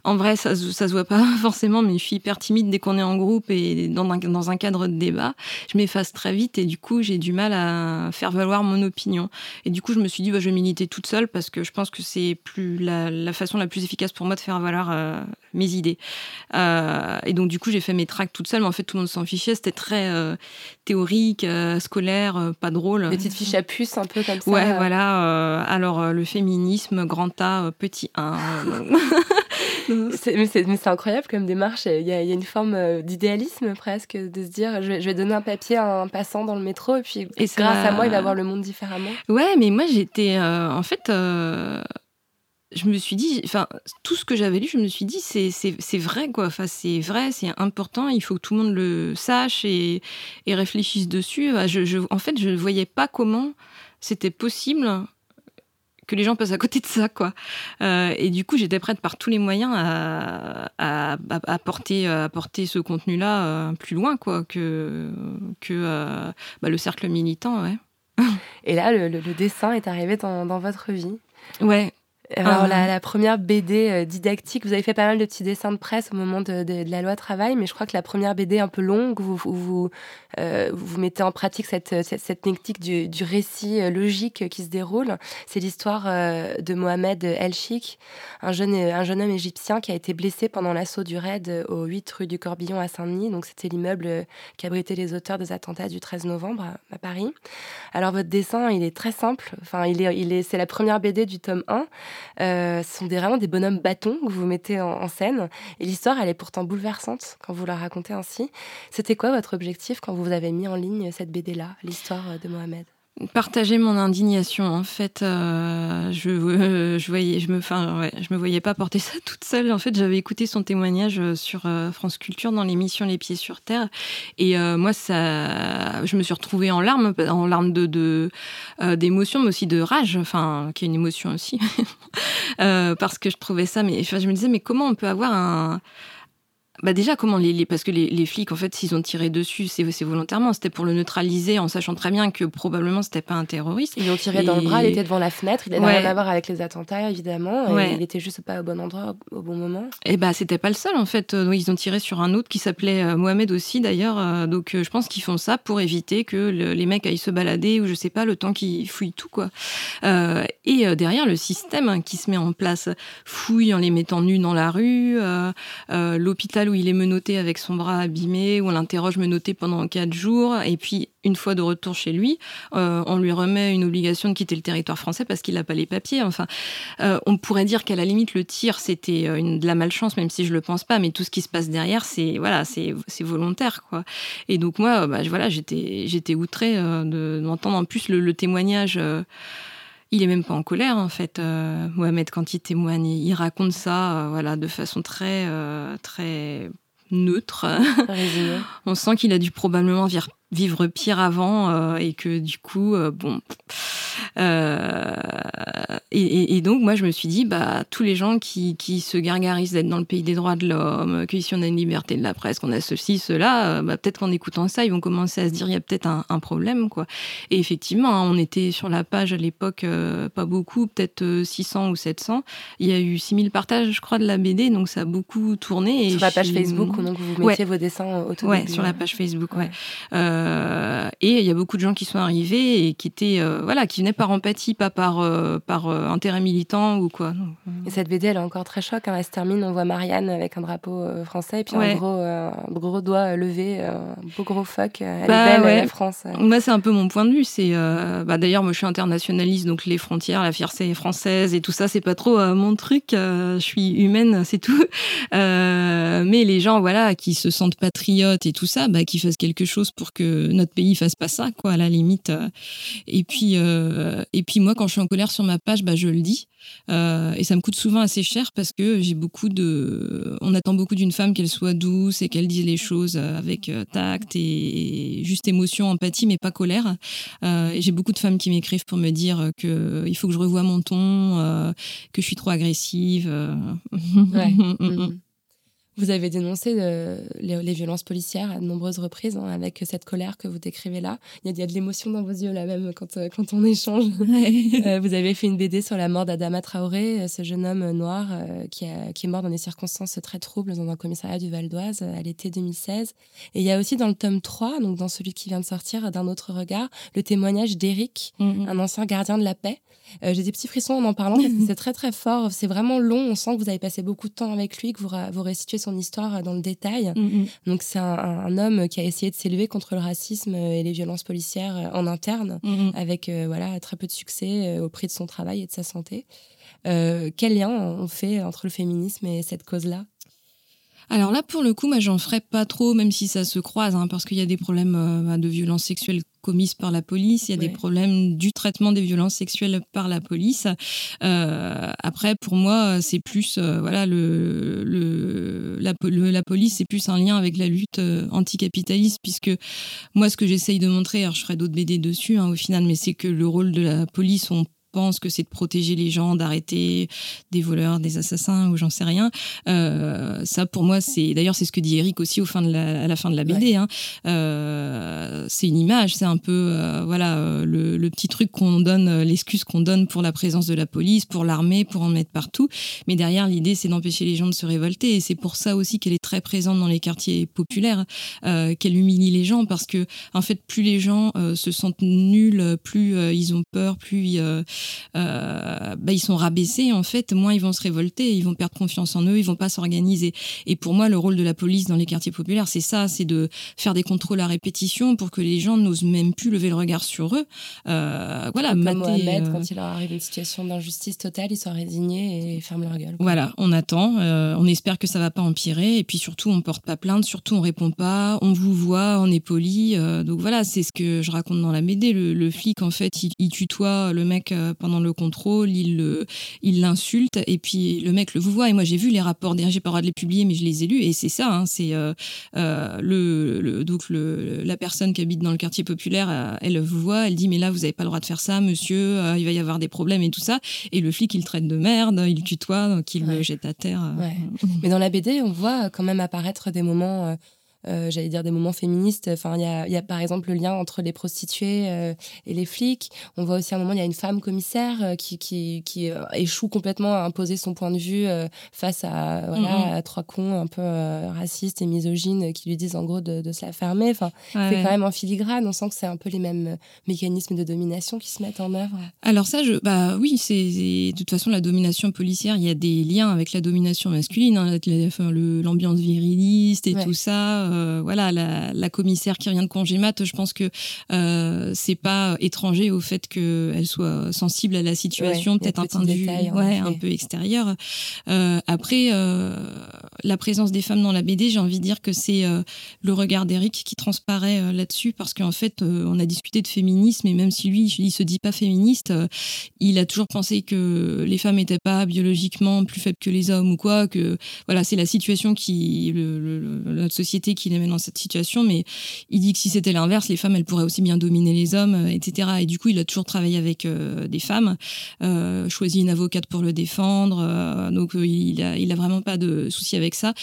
en vrai ça, se- ça se voit pas forcément mais je suis hyper timide dès qu'on est en groupe et dans un, dans un cadre de débat je m'efface très vite et du coup j'ai du mal à faire valoir mon opinion et du coup je me suis dit bah, je vais militer toute seule parce que je pense que c'est plus la, la façon la plus efficace pour moi de faire valoir euh, mes idées Euh, et donc du coup j'ai fait mes tracts toute seule mais en fait tout le monde s'en fichait c'était très euh, théorique scolaire pas drôle Des petites fiches à puce un peu comme ça. Ouais, voilà. alors, le féminisme, grand A, petit 1. Mais c'est incroyable comme démarche. Il y, a, il y a une forme euh, d'idéalisme presque, de se dire je vais, je vais donner un papier à un passant dans le métro et puis Et grâce à moi, il va voir le monde différemment. ouais, mais moi, j'étais. euh, en fait. euh, je me suis dit, enfin, tout ce que j'avais lu, je me suis dit, c'est vrai, quoi. Enfin, c'est vrai, c'est important, il faut que tout le monde le sache et, et réfléchisse dessus. Je, je- en fait, je ne voyais pas comment c'était possible que les gens passent à côté de ça, quoi. Euh, et du coup, j'étais prête par tous les moyens à, à, à- à porter, ce contenu-là euh, plus loin, quoi, que, que euh, bah, le cercle militant, ouais. Et là, le, le- le dessin est arrivé dans, dans votre vie. Ouais, Alors, Ah. la, la première BD euh, didactique, vous avez fait pas mal de petits dessins de presse au moment de, de- de la loi travail, mais je crois que la première BD un peu longue, où vous, vous, euh, vous mettez en pratique cette, cette, cette technique du, du récit euh, logique qui se déroule, c'est l'histoire euh, de Mohamed El Sheikh, un jeune, un jeune homme égyptien qui a été blessé pendant l'assaut du raid euh, au 8 rue du Corbillon à Saint-Denis. Donc, c'était l'immeuble euh, qui abritait les auteurs des attentats du 13 novembre à, à Paris. Alors, votre dessin, il est très simple. Enfin, il est, il est, c'est la première BD du tome 1. Euh, ce sont des, vraiment des bonhommes bâtons que vous mettez en, en scène. Et l'histoire, elle est pourtant bouleversante quand vous la racontez ainsi. C'était quoi votre objectif quand vous avez mis en ligne cette BD-là, l'histoire de Mohamed? Partager mon indignation. En fait euh, je euh, je voyais je me je me voyais pas porter ça toute seule. En fait j'avais écouté son témoignage euh, sur France Culture dans l'émission Les pieds sur terre. Et moi ça je me suis retrouvée en larmes en larmes de d'émotion mais aussi de rage enfin qui est une émotion aussi. Parce que je trouvais ça mais je me disais mais comment on peut avoir un bah déjà, comment les, les parce que les, les, flics, en fait, s'ils ont tiré dessus, c'est volontairement. C'était pour le neutraliser, en sachant très bien que probablement c'était pas un terroriste. Ils ont tiré et... dans le bras, il était devant la fenêtre, il n'avait ouais. rien à voir avec les attentats, évidemment. Ouais. il était juste pas au bon endroit, au bon moment. Et bah, c'était pas le seul, en fait. Donc, ils ont tiré sur un autre qui s'appelait euh, Mohamed aussi, d'ailleurs. Euh, donc, euh, je pense qu'ils font ça pour éviter que le, les mecs aillent se balader ou je sais pas, le temps qu'ils fouillent tout, quoi. Euh, et euh, derrière, le système qui se met en place fouille en les mettant nus dans la rue, l'hôpital où il est menotté avec son bras abîmé, où on l'interroge menotté pendant quatre jours, et puis une fois de retour chez lui, euh, on lui remet une obligation de quitter le territoire français parce qu'il n'a pas les papiers. Enfin, euh, on pourrait dire qu'à la limite le tir c'était euh, de la malchance, même si je le pense pas, mais tout ce qui se passe derrière, c'est voilà, c'est volontaire quoi. Et donc moi, bah, voilà, j'étais j'étais outrée euh, d'entendre en plus le témoignage. Il est même pas en colère en fait euh, Mohamed quand il témoigne. Il raconte ça euh, voilà de façon très euh, très neutre. On sent qu'il a dû probablement vivre vivre pire avant euh, et que du coup euh, bon euh, et, donc moi je me suis dit bah tous les gens qui, qui se gargarisent d'être dans le pays des droits de l'homme qu'ici on a une liberté de la presse qu'on a ceci cela bah, peut-être qu'en écoutant ça ils vont commencer à se dire il y a peut-être un, un, problème quoi et effectivement hein, on était sur la page à l'époque pas beaucoup peut-être 600 ou 700 il y a eu 6000 partages je crois de la BD donc ça a beaucoup tourné et sur la page Facebook où donc vous mettiez ouais. vos dessins au ouais, sur la page Facebook ouais, ouais. Euh, et il y a beaucoup de gens qui sont arrivés et qui étaient euh, voilà qui venaient par empathie pas par euh, par intérêt militant ou quoi et cette BD elle est encore très choc hein. elle se termine on voit Marianne avec un drapeau français et puis ouais. un gros un gros doigt levé un beau gros fuck elle bah, est belle ouais. la France moi c'est un peu mon point de vue c'est bah, d'ailleurs moi je suis internationaliste donc les frontières la fierté française et tout ça c'est pas trop mon truc je suis humaine c'est tout mais les gens voilà qui se sentent patriotes et tout ça bah, qui fassent quelque chose pour que notre pays fasse pas ça, quoi, à la limite. Et puis, euh, et puis moi, quand je suis en colère sur ma page, bah, je le dis. Euh, et ça me coûte souvent assez cher parce que j'ai beaucoup de. On attend beaucoup d'une femme qu'elle soit douce et qu'elle dise les choses avec tact et juste émotion, empathie, mais pas colère. Euh, et j'ai beaucoup de femmes qui m'écrivent pour me dire que il faut que je revoie mon ton, euh, que je suis trop agressive. Ouais. mmh. Vous avez dénoncé euh, les, les, violences policières à de nombreuses reprises, hein, avec cette colère que vous décrivez là. Il y a, il y a de l'émotion dans vos yeux là même quand, euh, quand on échange. euh, vous avez fait une BD sur la mort d'Adama Traoré, ce jeune homme noir qui, a, qui est mort dans des circonstances très troubles dans un commissariat du Val d'Oise à l'été 2016. Et il y a aussi dans le tome 3, donc dans celui qui vient de sortir d'un autre regard, le témoignage d'Éric, mm -hmm. un ancien gardien de la paix. J'ai des petits frissons en en parlant c'est très très fort. C'est vraiment long. On sent que vous avez passé beaucoup de temps avec lui, que vous, vous restituez son histoire dans le détail. Mm -hmm. Donc c'est un, un, homme qui a essayé de s'élever contre le racisme et les violences policières en interne, mm avec euh, voilà très peu de succès euh, au prix de son travail et de sa santé. Euh, quel lien on fait entre le féminisme et cette cause-là? Alors là, pour le coup, moi, j'en ferai pas trop, même si ça se croise, hein, parce qu'il y a des problèmes euh, de violences sexuelles commises par la police, il y a ouais. des problèmes du traitement des violences sexuelles par la police. Euh, après, pour moi, c'est plus, euh, voilà, le, le, la, le, la police, c'est plus un lien avec la lutte anticapitaliste, puisque moi, ce que j'essaye de montrer, alors je ferai d'autres BD dessus, hein, au final, mais c'est que le rôle de la police, on pense que c'est de protéger les gens, d'arrêter des voleurs, des assassins ou j'en sais rien. Euh, ça, pour moi, c'est d'ailleurs c'est ce que dit Eric aussi au fin de la, à la fin de la BD. Ouais. Hein. Euh, c'est une image, c'est un peu euh, voilà le, le, petit truc qu'on donne, l'excuse qu'on donne pour la présence de la police, pour l'armée, pour en mettre partout. Mais derrière, l'idée, c'est d'empêcher les gens de se révolter. Et c'est pour ça aussi qu'elle est très présente dans les quartiers populaires, qu'elle humilie les gens parce que en fait, plus les gens se sentent nuls, plus ils ont peur, plus euh, bah, ils sont rabaissés en fait, moins ils vont se révolter, ils vont perdre confiance en eux, ils vont pas s'organiser. Et pour moi, le rôle de la police dans les quartiers populaires, c'est ça, c'est de faire des contrôles à répétition pour que les gens n'osent même plus lever le regard sur eux. Euh, voilà, Comme mater, Mohamed, euh, quand il leur arrive une situation d'injustice totale, ils sont résignés et ferment leur gueule. quoi. Voilà, on attend, euh, on espère que ça va pas empirer, et puis surtout on porte pas plainte, surtout on répond pas, on vous voit, on est poli, donc voilà, c'est ce que je raconte dans la BD. Le, le flic en fait, il, il tutoie le mec pendant le contrôle, il le- il l'insulte, et puis le mec le vous voit. Et moi j'ai vu les rapports, d'ailleurs j'ai pas le droit de les publier, mais je les ai lus, et c'est ça, hein, c'est euh, euh, le, le- donc le, la personne qui habite dans le quartier populaire, euh, elle vous voit, elle dit mais là vous avez pas le droit de faire ça, monsieur, euh, il va y avoir des problèmes et tout ça. Et le flic, il traite de merde, il tutoie, donc il Ouais. le jette à terre. euh. Ouais. Mais dans la BD, on voit quand même apparaître des moments, euh, j'allais dire des moments féministes. Enfin, il y a, il y a par exemple le lien entre les prostituées euh, et les flics. On voit aussi à un moment, il y a une femme commissaire euh, qui, qui, qui euh, échoue complètement à imposer son point de vue euh, face à, voilà, Mhm. à trois cons un peu racistes et misogynes qui lui disent en gros de, de se la fermer. Enfin, Ouais. c'est quand même en filigrane. On sent que c'est un peu les mêmes mécanismes de domination qui se mettent en œuvre. Alors ça, je, bah oui, c'est de toute façon la domination policière. Il y a des liens avec la domination masculine, hein, l'ambiance viriliste et Ouais. tout ça. Euh, voilà, la, la commissaire qui revient de congé mat, je pense que euh, c'est pas étranger au fait qu'elle soit sensible à la situation, Ouais, peut-être un point de vue, ouais, un peu extérieur. Euh, après, la présence des femmes dans la BD, j'ai envie de dire que c'est le regard d'Eric qui transparaît là-dessus parce qu'en fait, on a discuté de féminisme et même si lui, il se dit pas féministe, il a toujours pensé que les femmes n'étaient pas biologiquement plus faibles que les hommes ou quoi, que voilà, c'est la situation qui, le- le- notre société qui les met dans cette situation, mais il dit que si c'était l'inverse, les femmes, elles pourraient aussi bien dominer les hommes, euh, etc. Et du coup, il a toujours travaillé avec euh, des femmes, euh, choisi une avocate pour le défendre, euh, donc il a, il a vraiment pas de souci avec ça.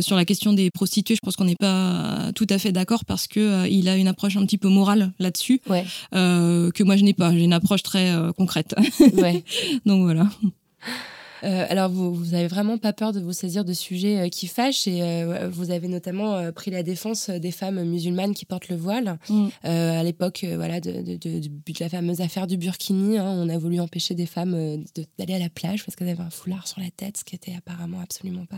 Sur la question des prostituées, je pense qu'on n'est pas tout à fait d'accord parce que il a une approche un petit peu morale là-dessus Ouais, que moi je n'ai pas. J'ai une approche très concrète. ouais. Donc voilà. Euh, alors, vous, vous avez vraiment pas peur de vous saisir de sujets euh, qui fâchent et euh, vous avez notamment pris la défense des femmes musulmanes qui portent le voile. Mm. À l'époque, voilà, de, de, de- la fameuse affaire du Burkini, hein, on a voulu empêcher des femmes d'aller à la plage parce qu'elles avaient un foulard sur la tête, ce qui était apparemment absolument pas,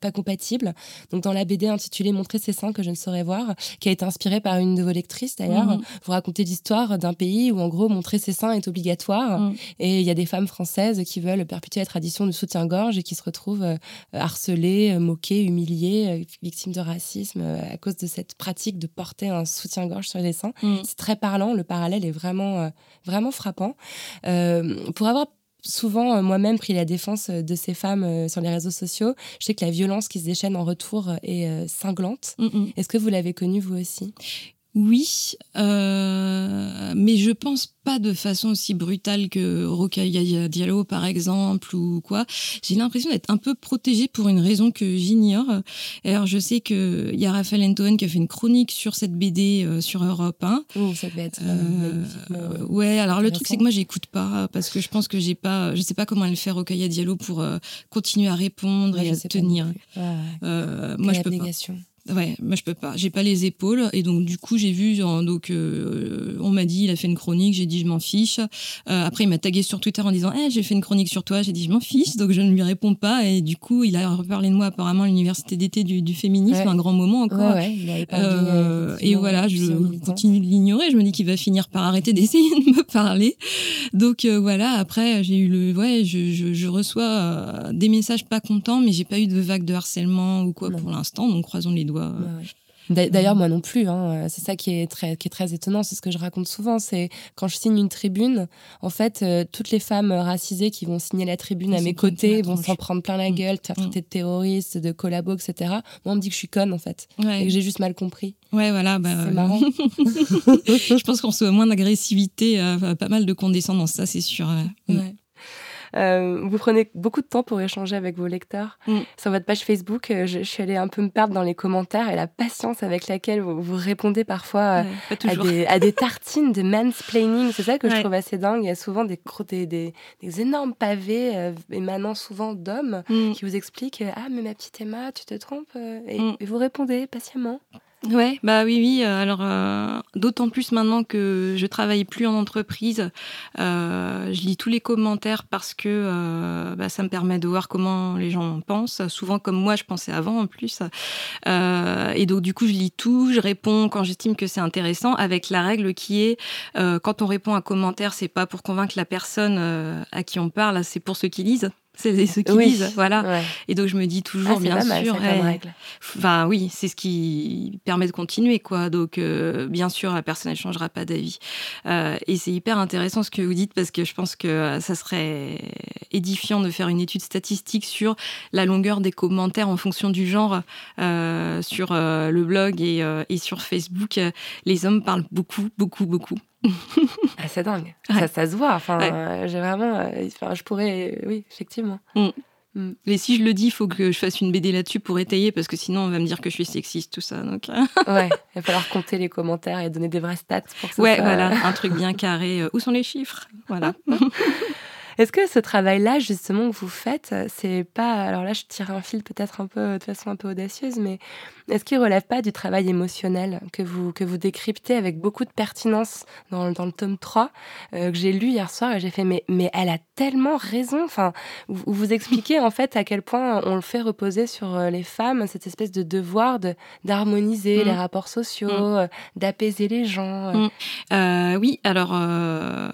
pas compatible. Donc, dans la BD intitulée Montrer ses seins que je ne saurais voir, qui a été inspirée par une de vos lectrices d'ailleurs, Mhm. vous racontez l'histoire d'un pays où en gros montrer ses seins est obligatoire. Mm. Et il y a des femmes françaises qui veulent perpétuer la tradition du soutien-gorge et qui se retrouvent euh, harcelées, euh, moquées, humiliées, euh, victimes de racisme à cause de cette pratique de porter un soutien-gorge sur les seins. Mm. C'est très parlant, le parallèle est vraiment, vraiment frappant. Pour avoir souvent euh, moi-même pris la défense de ces femmes euh, sur les réseaux sociaux, je sais que la violence qui se déchaîne en retour est euh, cinglante. Mm, mm. Est-ce que vous l'avez connue vous aussi? Oui, euh, mais je pense pas de façon aussi brutale que Rokhaya Diallo par exemple ou quoi. J'ai l'impression d'être un peu protégée pour une raison que j'ignore. Alors je sais que il y a Raphaël Antoine qui a fait une chronique sur cette BD euh, sur Europe 1. Ouh, Ça devait être euh, Euh, ouais, alors le truc c'est que moi j'écoute pas parce que je pense que j'ai pas, je sais pas comment elle fait Rokhaya Diallo pour euh, continuer à répondre Ouais, et à tenir. Euh, moi je peux pas. Ouais, moi je peux pas. J'ai pas les épaules et donc du coup j'ai vu genre, donc euh, on m'a dit il a fait une chronique, j'ai dit je m'en fiche. Euh, après il m'a tagué sur Twitter en disant eh j'ai fait une chronique sur toi, j'ai dit je m'en fiche donc je ne lui réponds pas et du coup il a reparlé de moi apparemment à l'université d'été du, du féminisme Ouais. un grand moment Ouais, encore. ouais, il avait pas oublié, Euh, et voilà, je continue de l'ignorer. Je me dis qu'il va finir par arrêter d'essayer de me parler. Donc euh, voilà. Après, j'ai eu le, ouais, je, je, je reçois euh, des messages pas contents, mais j'ai pas eu de vague de harcèlement ou quoi pour l'instant. Donc croisons les doigts. Ouais, ouais. D'a- D'ailleurs, moi non plus. hein. C'est ça qui est très, qui est très étonnant. C'est ce que je raconte souvent. C'est quand je signe une tribune, en fait, euh, toutes les femmes racisées qui vont signer la tribune à mes côtés vont s'en prendre plein la Mm. gueule, te faire Mm. traiter de terroriste, de collabo, etc. Moi, on me dit que je suis conne, en fait. Et que j'ai juste mal compris. ouais, voilà. Bah, C'est euh, marrant. je pense qu'on reçoit moins d'agressivité, euh, pas mal de condescendance, ça c'est sûr. ouais. Euh, vous prenez beaucoup de temps pour échanger avec vos lecteurs. Mm. Sur votre page Facebook, euh, je, je suis allée un peu me perdre dans les commentaires et la patience avec laquelle vous, vous répondez parfois euh, Ouais, à des, à des tartines de mansplaining. C'est ça que je trouve assez dingue. Il y a souvent des, gros- des, des, des énormes pavés euh, émanant souvent d'hommes Mm. qui vous expliquent Ah, mais ma petite Emma, tu te trompes et, Mm. et vous répondez patiemment. Ouais, bah oui, oui. euh, Alors, euh, d'autant plus maintenant que je travaille plus en entreprise, euh, je lis tous les commentaires parce que bah, ça me permet de voir comment les gens pensent. Souvent, comme moi, je pensais avant en plus. Et donc, du coup, je lis tout, je réponds quand j'estime que c'est intéressant, avec la règle qui est quand on répond à un commentaire, c'est pas pour convaincre la personne à qui on parle, c'est pour ceux qui lisent. C'est ceux qui Oui. lisent, voilà. Ouais. Et donc je me dis Ah, toujours, c'est bien pas mal, sûr, comme ouais. règle. Enfin oui, c'est ce qui permet de continuer, quoi. Donc euh, bien sûr, la personne ne changera pas d'avis. Euh, et c'est hyper intéressant ce que vous dites parce que je pense que euh, ça serait édifiant de faire une étude statistique sur la longueur des commentaires en fonction du genre euh, sur le blog et, et sur Facebook. Les hommes parlent beaucoup, beaucoup, beaucoup. Ah, c'est dingue. Ouais. Ça, ça se voit. Enfin, Ouais. euh, j'ai vraiment. euh, enfin, je pourrais. euh, Oui, effectivement. Et si je le dis, il faut que je fasse une BD là-dessus pour étayer parce que sinon on va me dire que je suis sexiste, tout ça. Donc Ouais, il va falloir compter les commentaires et donner des vrais stats pour que ça ouais, soit- voilà, un truc bien carré. Où sont les chiffres? Voilà. Est-ce que ce travail-là, justement, que vous faites, c'est pas. Alors là, je tire un fil peut-être un peu de façon un peu audacieuse, mais est-ce qu'il relève pas du travail émotionnel que vous, que vous décryptez avec beaucoup de pertinence dans, dans le tome 3, euh, que j'ai lu hier soir et j'ai fait, mais, mais elle a tellement raison. Enfin, vous, vous expliquez en fait à quel point on le fait reposer sur euh, les femmes, cette espèce de devoir de d'harmoniser Mm. les rapports sociaux, Mm. euh, d'apaiser les gens. euh. Mm. Euh, oui, alors euh,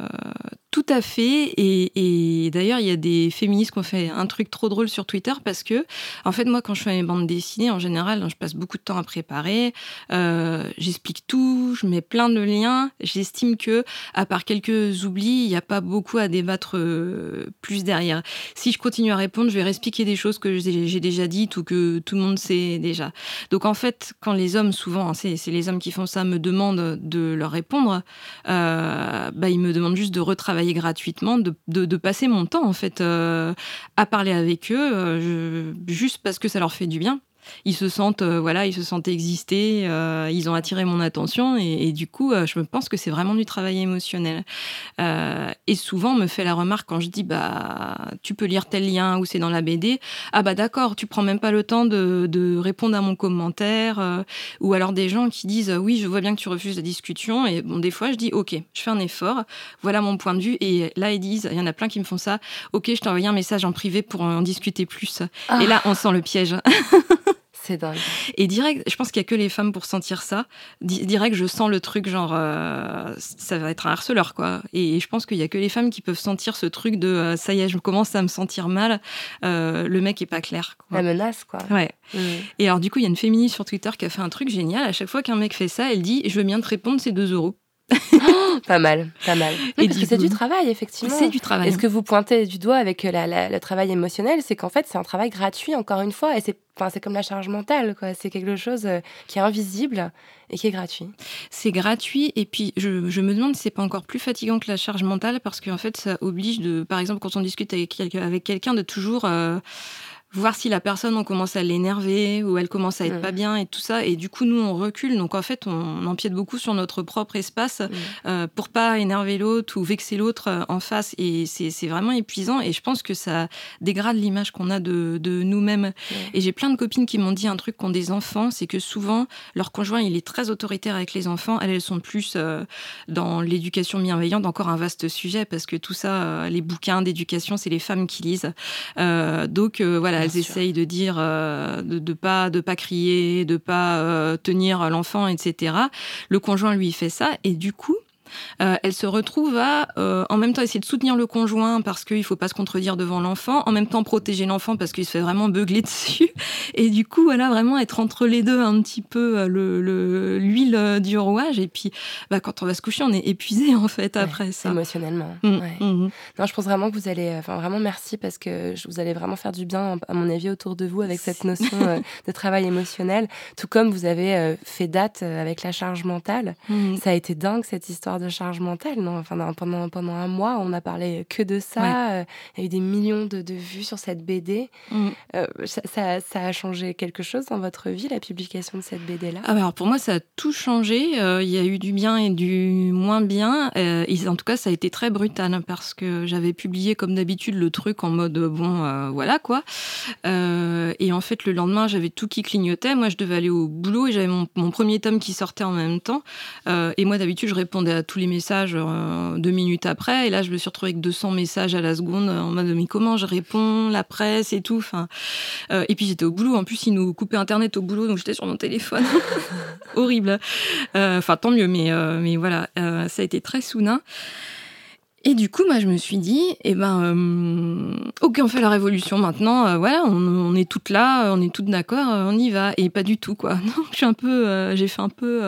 tout à fait. Et, d'ailleurs, il y a des féministes qui ont fait un truc trop drôle sur Twitter parce que, en fait, moi, quand je fais mes bandes dessinées, en général, je passe beaucoup de temps à préparer. Euh, J'explique tout, je mets plein de liens. J'estime que, à part quelques oublis, il n'y a pas beaucoup à débattre euh, plus derrière. Si je continue à répondre, je vais réexpliquer des choses que j'ai déjà dites ou que tout le monde sait déjà. Donc en fait, quand les hommes, souvent, hein, c'est les hommes qui font ça, me demandent de leur répondre, euh, bah, ils me demandent juste de retravailler gratuitement, de, de, passer mon temps en fait euh, à parler avec eux, euh, juste parce que ça leur fait du bien. Ils se sentent, euh, voilà, ils se sentent exister, euh, ils ont attiré mon attention et, et du coup, euh, je me pense que c'est vraiment du travail émotionnel. Et souvent, on me fait la remarque quand je dis, bah, tu peux lire tel lien ou c'est dans la BD. Ah bah d'accord, tu prends même pas le temps de, de répondre à mon commentaire. ou alors des gens qui disent, oui, je vois bien que tu refuses la discussion. Et bon, des fois, je dis, ok, je fais un effort. Voilà mon point de vue. Et là, ils disent, il y en a plein qui me font ça. Ok, je t'ai envoyé un message en privé pour en discuter plus. Ah. Et là, on sent le piège. C'est dingue. Et direct, je pense qu'il y a que les femmes pour sentir ça. Di- Direct, je sens le truc genre, euh, ça va être un harceleur, quoi. Et je pense qu'il y a que les femmes qui peuvent sentir ce truc de, euh, ça y est, je commence à me sentir mal. euh, le mec est pas clair. quoi. La menace, quoi. Ouais. Mm. Et alors, du coup, il y a une féministe sur Twitter qui a fait un truc génial. À chaque fois qu'un mec fait ça, elle dit, je veux bien te répondre, c'est 2 euros. Pas mal, pas mal. Et Et parce du que c'est du travail, effectivement. C'est du travail. Et ce que vous pointez du doigt avec la- la- le travail émotionnel, c'est qu'en fait, c'est un travail gratuit, encore une fois. Et c'est enfin, c'est comme la charge mentale, quoi. C'est quelque chose euh, qui est invisible et qui est gratuit. C'est gratuit et puis je, je me demande si c'est pas encore plus fatigant que la charge mentale parce qu'en fait ça oblige de, par exemple quand on discute avec quelqu'un, avec quelqu'un de toujours euh, voir si la personne on commence à l'énerver ou elle commence à être Mm. pas bien et tout ça. Et du coup nous on recule. Donc en fait on empiète beaucoup sur notre propre espace euh, pour pas énerver l'autre ou vexer l'autre euh, en face. Et c'est vraiment épuisant. Et je pense que ça dégrade l'image qu'on a de, de nous-mêmes. Et j'ai plein de copines qui m'ont dit un truc qu'ont des enfants. C'est que souvent leur conjoint il est très autoritaire avec les enfants. Elles elles sont plus euh, dans l'éducation bienveillante. Encore un vaste sujet parce que tout ça euh, les bouquins d'éducation c'est les femmes qui lisent. Donc voilà elles sûr. essayent de dire euh, de, de pas de pas crier de pas euh, tenir l'enfant etc le conjoint lui fait ça et du coup euh, elle se retrouve à, euh, en même temps, essayer de soutenir le conjoint parce qu'il faut pas se contredire devant l'enfant, en même temps protéger l'enfant parce qu'il se fait vraiment beugler dessus. Et du coup, voilà, vraiment être entre les deux un petit peu euh, le- le- l'huile du rouage. Et puis, bah, quand on va se coucher, on est épuisé en fait après Ouais, ça. Émotionnellement. Mm, ouais. mm. Non, je pense vraiment que vous allez, enfin vraiment merci parce que vous allez vraiment faire du bien, à mon avis, autour de vous avec cette notion euh, de travail émotionnel, tout comme vous avez fait date avec la charge mentale. Ça a été dingue cette histoire de charge mentale. Non enfin, pendant, pendant un mois, on a parlé que de ça. Euh, il y a eu des millions de, de vues sur cette BD. Mm. Euh, ça, ça, a changé quelque chose dans votre vie, la publication de cette BD-là ah bah Alors pour moi, ça a tout changé. il y a eu du bien et du moins bien. Et en tout cas, ça a été très brutal hein, parce que j'avais publié comme d'habitude le truc en mode bon, voilà quoi. et en fait, le lendemain, j'avais tout qui clignotait. Moi, je devais aller au boulot et j'avais mon, mon premier tome qui sortait en même temps. et moi, d'habitude, je répondais à les messages euh, deux minutes après. Et là, je me suis retrouvée avec 200 messages à la seconde en mode mais comment je réponds, la presse et tout. Enfin, euh, et puis j'étais au boulot. En plus, ils nous coupaient Internet au boulot, donc j'étais sur mon téléphone. Horrible. Euh, enfin, tant mieux, mais, mais voilà, ça a été très soudain. Et du coup, moi, je me suis dit, eh ben, euh, ok, on fait la révolution maintenant. Euh, voilà, on, est toutes là, on est toutes d'accord, on y va. Et pas du tout, quoi. Donc, je suis un peu, euh, j'ai fait un peu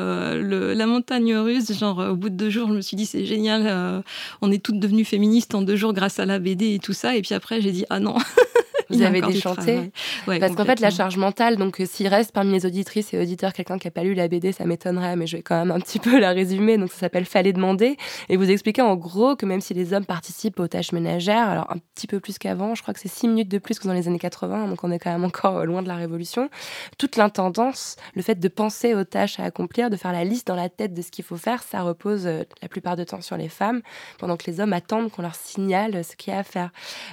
la montagne russe. Genre, au bout de deux jours, je me suis dit, c'est génial, on est toutes devenues féministes en deux jours grâce à la BD et tout ça. Et puis après, j'ai dit, ah non. Vous avez déchanté Parce qu'en fait, la charge mentale, donc euh, s'il reste parmi les auditrices et auditeurs quelqu'un qui n'a pas lu la BD, ça m'étonnerait, mais je vais quand même un petit peu la résumer. Donc ça s'appelle Fallait demander. Et vous expliquez en gros que même si les hommes participent aux tâches ménagères, alors un petit peu plus qu'avant, je crois que c'est six minutes de plus que dans les années 80, donc on est quand même encore euh, loin de la révolution, toute l'intendance, le fait de penser aux tâches à accomplir, de faire la liste dans la tête de ce qu'il faut faire, ça repose euh, la plupart du temps sur les femmes, pendant que les hommes attendent qu'on leur signale ce qu'il y a à faire.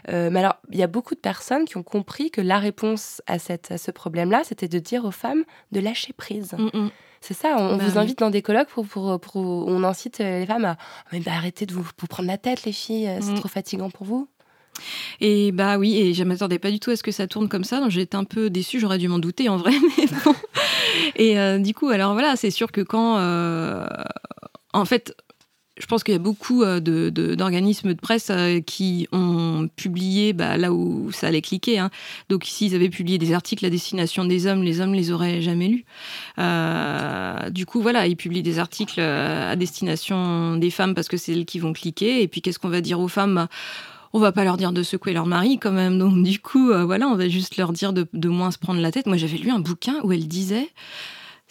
mais alors, il y a beaucoup de personnes qui ont compris que la réponse à, cette, à ce problème-là, c'était de dire aux femmes de lâcher prise. Mm, mm. C'est ça, on, bah vous invite dans des colloques pour, pour, pour, on incite les femmes à mais bah, arrêtez de vous, prendre la tête, les filles, c'est mm. trop fatigant pour vous. Et bah oui, et je m'attendais pas du tout à ce que ça tourne comme ça, donc j'étais un peu déçue, j'aurais dû m'en douter en vrai, mais bon. Et euh, du coup, alors voilà, c'est sûr que quand. Euh, en fait, je pense qu'il y a beaucoup euh, d'organismes de, presse euh, qui ont publié bah, là où ça allait cliquer. Hein. Donc s'ils avaient publié des articles à destination des hommes, les hommes les auraient jamais lus. Euh, du coup, voilà, ils publient des articles à destination des femmes parce que c'est elles qui vont cliquer. Et puis qu'est-ce qu'on va dire aux femmes? Bah, on va pas leur dire de secouer leur mari quand même. Donc du coup, voilà, on va juste leur dire de, de moins se prendre la tête. Moi, j'avais lu un bouquin où elle disait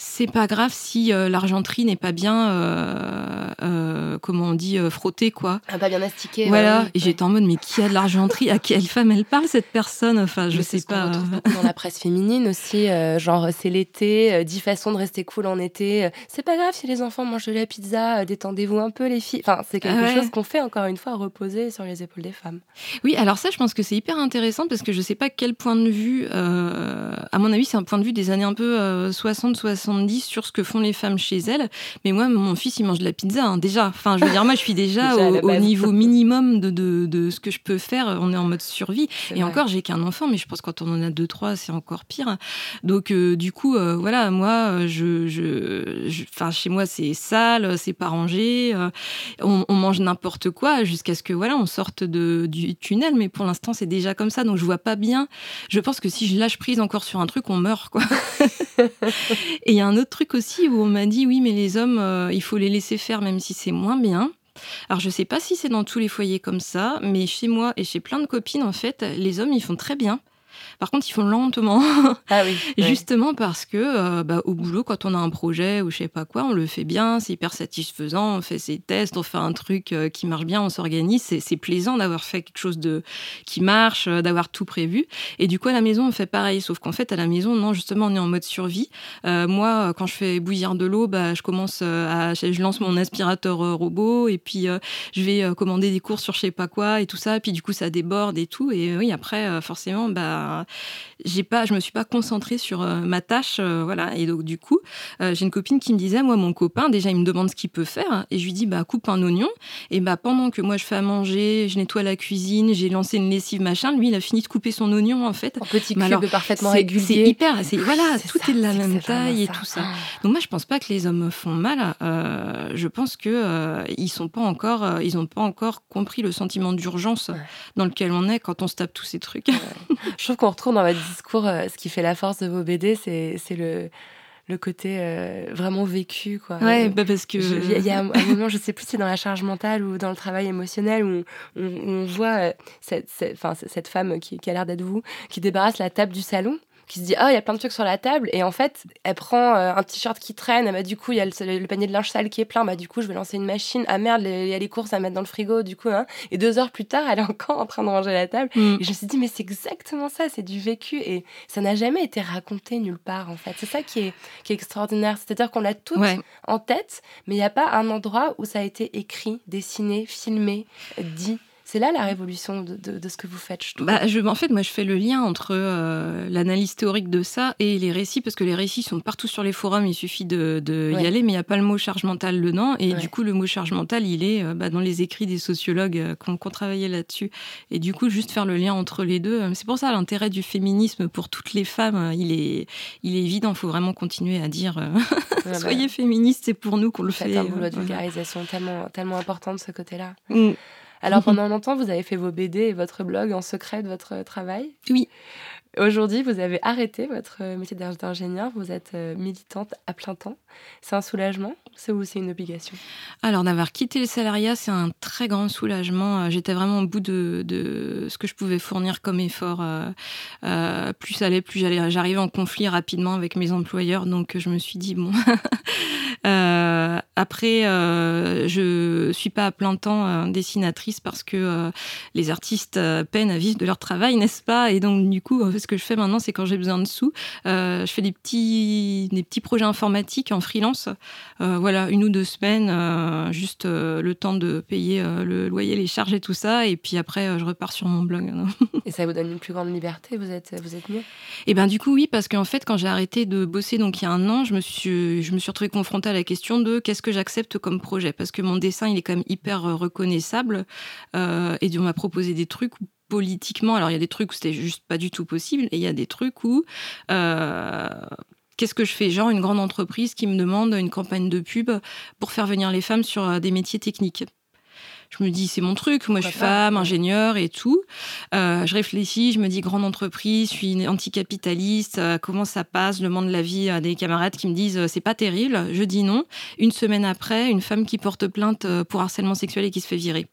c'est pas grave si euh, l'argenterie n'est pas bien, euh, euh, comment on dit, frottée, quoi. Ah, pas bien astiquée. Voilà. et j'étais en mode, mais qui a de l'argenterie? À quelle femme elle parle, cette personne? Enfin, je sais pas. dans la presse féminine aussi, genre, c'est l'été, dix façons de rester cool en été. C'est pas grave si les enfants mangent de la pizza, détendez-vous un peu, les filles. Enfin, c'est quelque chose qu'on fait, encore une fois, reposer sur les épaules des femmes. Oui, alors ça, je pense que c'est hyper intéressant parce que je sais pas quel point de vue, à mon avis, c'est un point de vue des années un peu 60-60 sur ce que font les femmes chez elles. Mais moi, mon fils, il mange de la pizza, hein, déjà. Enfin, je veux dire, moi, je suis déjà, au, niveau minimum de, de, ce que je peux faire. On est en mode survie. Et encore, j'ai qu'un enfant, mais je pense que quand on en a deux, trois, c'est encore pire. Donc, euh, du coup, euh, voilà, moi, je, je, enfin, chez moi, c'est sale, c'est pas rangé. Euh, on, mange n'importe quoi jusqu'à ce que, voilà, on sorte de, du tunnel. Mais pour l'instant, c'est déjà comme ça. Donc, je vois pas bien. Je pense que si je lâche prise encore sur un truc, on meurt, quoi. Et y a un autre truc aussi où on m'a dit oui, mais les hommes, euh, il faut les laisser faire même si c'est moins bien. Alors je sais pas si c'est dans tous les foyers comme ça, mais chez moi et chez plein de copines en fait, les hommes ils font très bien. Par contre, ils font lentement. Ah oui. Justement parce que euh, bah, au boulot, quand on a un projet ou je sais pas quoi, on le fait bien, c'est hyper satisfaisant, on fait ses tests, on fait un truc euh, qui marche bien, on s'organise. C'est plaisant d'avoir fait quelque chose de qui marche, euh, d'avoir tout prévu. Et du coup, à la maison, on fait pareil. Sauf qu'en fait, à la maison, non, justement, on est en mode survie. moi, quand je fais bouillir de l'eau, bah, je commence à, je lance mon aspirateur robot et puis je vais commander des courses sur je sais pas quoi et tout ça. Et puis du coup, ça déborde et tout. Et oui, après, forcément, bah j'ai pas, je me suis pas concentrée sur euh, ma tâche, euh, voilà. Et donc du coup, euh, j'ai une copine qui me disait, moi mon copain, déjà il me demande ce qu'il peut faire, et je lui dis bah coupe un oignon, et bah pendant que moi je fais à manger, je nettoie la cuisine, j'ai lancé une lessive machin, lui il a fini de couper son oignon en fait. En petits cubes parfaitement réguliers. C'est hyper, c'est voilà, tout est de la même taille et tout ça. Donc moi je pense pas que les hommes font mal. je pense que ils sont pas encore, ils ont pas encore compris le sentiment d'urgence dans lequel on est quand on se tape tous ces trucs. je trouve qu'on retrouve dans votre discours euh, ce qui fait la force de vos BD, c'est le le côté euh, vraiment vécu quoi. Ouais bah parce que il y, a un, moment je sais plus si c'est dans la charge mentale ou dans le travail émotionnel où on, voit euh, cette, cette, cette, femme qui, qui a l'air d'être vous qui débarrasse la table du salon qui se dit ah il y a plein de trucs sur la table. Et en fait elle prend euh, un t-shirt qui traîne. Bah du coup il y a le, panier de linge sale qui est plein. Bah du coup je vais lancer une machine. Ah merde il y a les courses à mettre dans le frigo du coup hein. et deux heures plus tard elle est encore en train de ranger la table. Mm. et je me suis dit mais c'est exactement ça c'est du vécu. Et ça n'a jamais été raconté nulle part en fait. C'est ça qui est, qui est extraordinaire. C'est-à-dire qu'on l'a tout en tête mais il n'y a pas un endroit où ça a été écrit dessiné filmé dit c'est là la révolution de, de, ce que vous faites, je Bah, je, en fait, moi, je fais le lien entre euh, l'analyse théorique de ça et les récits, parce que les récits sont partout sur les forums, il suffit de, de y aller, mais il n'y a pas le mot charge mentale dedans. Et du coup, le mot charge mentale, il est euh, bah, dans les écrits des sociologues euh, qui ont, travaillé là-dessus. Et du coup, juste faire le lien entre les deux, c'est pour ça l'intérêt du féminisme pour toutes les femmes, il est, il est évident. Il faut vraiment continuer à dire soyez féministes, c'est pour nous qu'on le fait. C'est un boulot de vulgarisation tellement, tellement important de ce côté-là. Mm. Alors pendant longtemps, vous avez fait vos BD et votre blog en secret de votre travail? Oui. Aujourd'hui, vous avez arrêté votre métier d'ingénieur, vous êtes euh, militante à plein temps. C'est un soulagement? Ou c'est une obligation? Alors d'avoir quitté le salariat, c'est un très grand soulagement. Euh, j'étais vraiment au bout de, ce que je pouvais fournir comme effort. Euh, plus ça allait, plus j'arrivais en conflit rapidement avec mes employeurs. Donc je me suis dit, bon, Euh, après, euh, je suis pas à plein temps euh, dessinatrice parce que euh, les artistes peinent à vivre de leur travail, n'est-ce pas? Et donc, du coup, ce que je fais maintenant, c'est quand j'ai besoin de sous, je fais des petits, des petits projets informatiques en freelance. voilà, une ou deux semaines, juste le temps de payer le loyer, les charges et tout ça. Et puis après, je repars sur mon blog. et ça vous donne une plus grande liberté? Vous êtes, vous êtes mieux? Et ben du coup, oui, parce qu'en fait, quand j'ai arrêté de bosser, donc il y a un an, je me suis, je me suis retrouvée confrontée à la question de qu'est-ce que j'accepte comme projet? Parce que mon dessin, il est quand même hyper euh, reconnaissable. Euh, et on m'a proposé des trucs politiquement. Alors, il y a des trucs où c'était juste pas du tout possible. Et il y a des trucs où. Euh, qu'est-ce que je fais? Genre une grande entreprise qui me demande une campagne de pub pour faire venir les femmes sur des métiers techniques je me dis c'est mon truc, moi je suis femme, ingénieure et tout. Euh, je réfléchis, je me dis grande entreprise, je suis anticapitaliste, euh, comment ça passe, je demande l'avis à des camarades qui me disent euh, c'est pas terrible, je dis non. Une semaine après, une femme qui porte plainte pour harcèlement sexuel et qui se fait virer.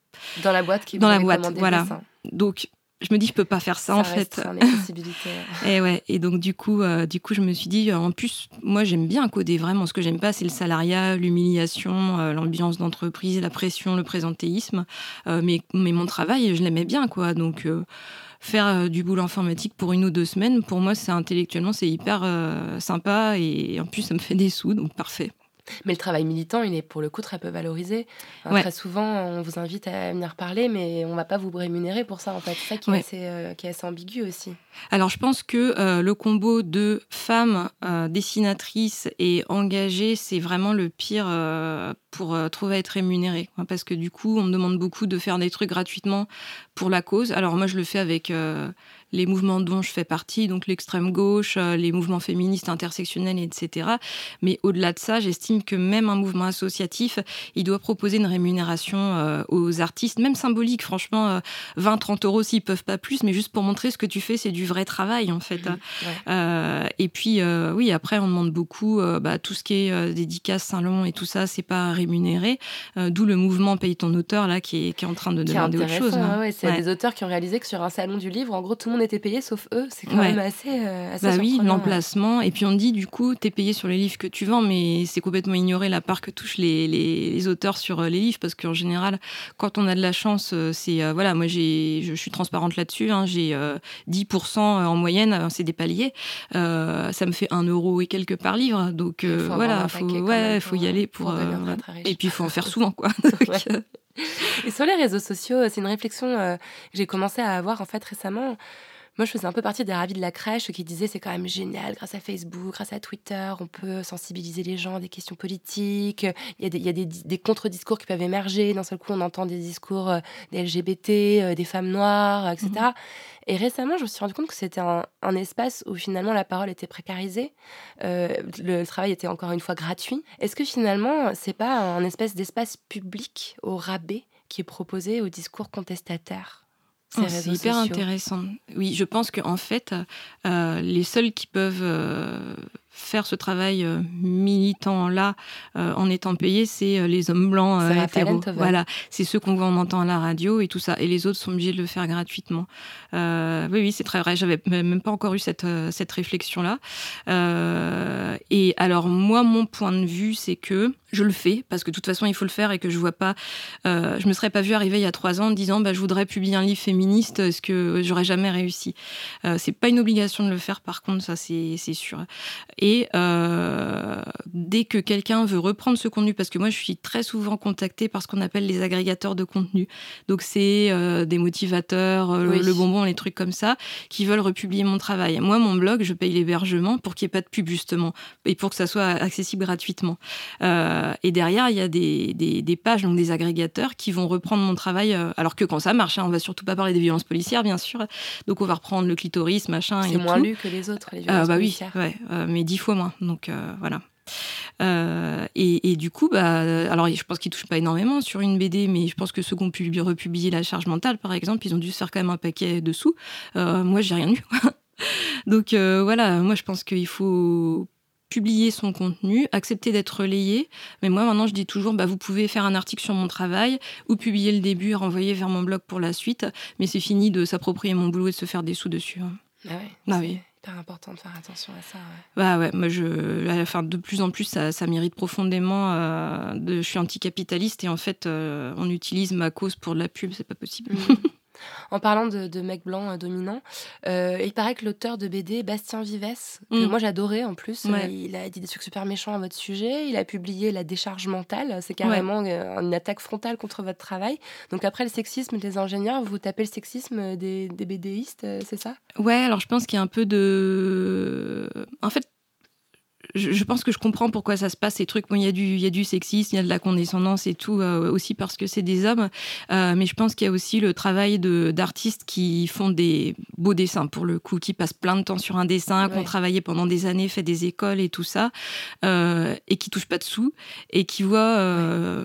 Dans la boîte qui Dans la boîte, voilà. Donc je me dis je peux pas faire ça, en fait. et ouais. Et donc du coup, euh, du coup, je me suis dit en plus, moi j'aime bien coder vraiment. Ce que j'aime pas, c'est le salariat, l'humiliation, euh, l'ambiance d'entreprise, la pression, le présentéisme. Euh, mais mais mon travail, je l'aimais bien quoi. Donc faire du boulot informatique pour une ou deux semaines, pour moi, c'est intellectuellement, c'est hyper sympa et en plus, ça me fait des sous, donc parfait. Mais le travail militant, il est pour le coup très peu valorisé. Hein, très souvent, on vous invite à venir parler, mais on ne va pas vous rémunérer pour ça. En fait, c'est ça qui, est assez, euh, qui, est assez, ambigu aussi. Alors, je pense que euh, le combo de femmes euh, dessinatrices et engagées, c'est vraiment le pire pour trouver à être rémunérée. Parce que du coup, on me demande beaucoup de faire des trucs gratuitement pour la cause. Alors, moi, je le fais avec les mouvements dont je fais partie, donc l'extrême gauche, euh, les mouvements féministes intersectionnels, etc. Mais au-delà de ça, j'estime que même un mouvement associatif, il doit proposer une rémunération euh, aux artistes, même symbolique, franchement, 20, euh, 30 euros s'ils peuvent pas plus, mais juste pour montrer ce que tu fais, c'est du vrai travail, en fait. Mmh, et puis, oui, après, on demande beaucoup, bah, tout ce qui est dédicace Saint-Lon et tout ça, c'est pas rémunéré. D'où le mouvement Paye ton auteur, là, qui est, qui est en train de demander autre chose. Hein. c'est des auteurs qui ont réalisé que sur un salon du livre, en gros, tout le monde était payé sauf eux. C'est quand même assez, euh, assez Bah oui, l'emplacement. Et puis on dit, du coup, tu es payé sur les livres que tu vends, mais c'est complètement ignoré la part que touchent les, les, auteurs sur euh, les livres, parce qu'en général, quand on a de la chance, euh, c'est. voilà, moi, j'ai, je suis transparente là-dessus. Hein, j'ai 10% en moyenne, c'est des paliers. ça me fait un euro et quelques par livre. Donc voilà, faut, ouais, faut y aller pour. et puis il faut en faire souvent, quoi. Et sur les réseaux sociaux, c'est une réflexion que j'ai commencé à avoir en fait récemment. Moi, je faisais un peu partie des ravis de la crèche qui disaient c'est quand même génial, grâce à Facebook, grâce à Twitter, on peut sensibiliser les gens à des questions politiques. Il y a des, il y a des, des contre-discours qui peuvent émerger. D'un seul coup, on entend des discours euh, des LGBT, euh, des femmes noires, etc. Mmh. Et récemment, je me suis rendu compte que c'était un, un, espace où finalement la parole était précarisée, euh, le travail était encore une fois gratuit. Est-ce que finalement, c'est pas un espèce d'espace public au rabais qui est proposé au discours contestataire Oh, c'est hyper intéressant. Oui, je pense qu'en fait, euh, les seuls qui peuvent euh, faire ce travail militant là en étant payé, c'est les hommes blancs hétéros. Voilà, c'est ceux qu'on entend à la radio et tout ça. Et les autres sont obligés de le faire gratuitement. oui, oui, c'est très vrai. J'avais même pas encore eu cette, cette réflexion là. et alors moi, mon point de vue, c'est que je le fais parce que de toute façon il faut le faire et que je vois pas euh, je me serais pas vue arriver il y a trois ans en disant bah, je voudrais publier un livre féministe est-ce que j'aurais jamais réussi? Euh, c'est pas une obligation de le faire par contre ça c'est sûr et euh, dès que quelqu'un veut reprendre ce contenu parce que moi je suis très souvent contactée par ce qu'on appelle les agrégateurs de contenu donc c'est euh, des motivateurs le bonbon les trucs comme ça qui veulent republier mon travail moi mon blog je paye l'hébergement pour qu'il n'y ait pas de pub justement et pour que ça soit accessible gratuitement euh, et derrière, il y a des, pages, donc des agrégateurs qui vont reprendre mon travail, euh, alors que quand ça marche, hein, on va surtout pas parler des violences policières, bien sûr. Donc on va reprendre le clitoris, machin. C'est moins lu que les autres, les ah, violences bah policières. Oui, ouais, mais dix fois moins. Donc voilà. et, du coup, bah, alors je pense qu'ils touchent pas énormément sur une BD, mais je pense que ceux qui ont pu republier La Charge Mentale, par exemple, ils ont dû se faire quand même un paquet dessous. Euh, moi, j'ai rien eu. Donc voilà, moi je pense qu'il faut publier son contenu, accepter d'être relayé. Mais moi, maintenant, je dis toujours, bah, vous pouvez faire un article sur mon travail ou publier le début et renvoyer vers mon blog pour la suite. Mais c'est fini de s'approprier mon boulot et de se faire des sous dessus. Hein. Ah ouais, ah oui. Hyper important de faire attention à ça. Bah ouais, moi, je, enfin, de plus en plus, ça, ça mérite profondément. Euh, de, je suis anticapitaliste et en fait, euh, on utilise ma cause pour de la pub, c'est pas possible. Mm. En parlant de, de mecs blancs euh, dominants, euh, il paraît que l'auteur de BD, Bastien Vives, que mm. moi j'adorais en plus, euh, il a dit des trucs super méchants à votre sujet, il a publié La décharge mentale, c'est carrément une attaque frontale contre votre travail. Donc après le sexisme des ingénieurs, vous tapez le sexisme des, des BDistes, c'est ça? Ouais, alors je pense qu'il y a un peu de... En fait, je, pense que je comprends pourquoi ça se passe ces trucs. Bon, il y a du, il y a du sexisme, il y a de la condescendance et tout euh, aussi parce que c'est des hommes. Euh, mais je pense qu'il y a aussi le travail de d'artistes qui font des beaux dessins pour le coup, qui passent plein de temps sur un dessin, qui ont travaillé pendant des années, fait des écoles et tout ça, euh, et qui touchent pas de sous et qui voient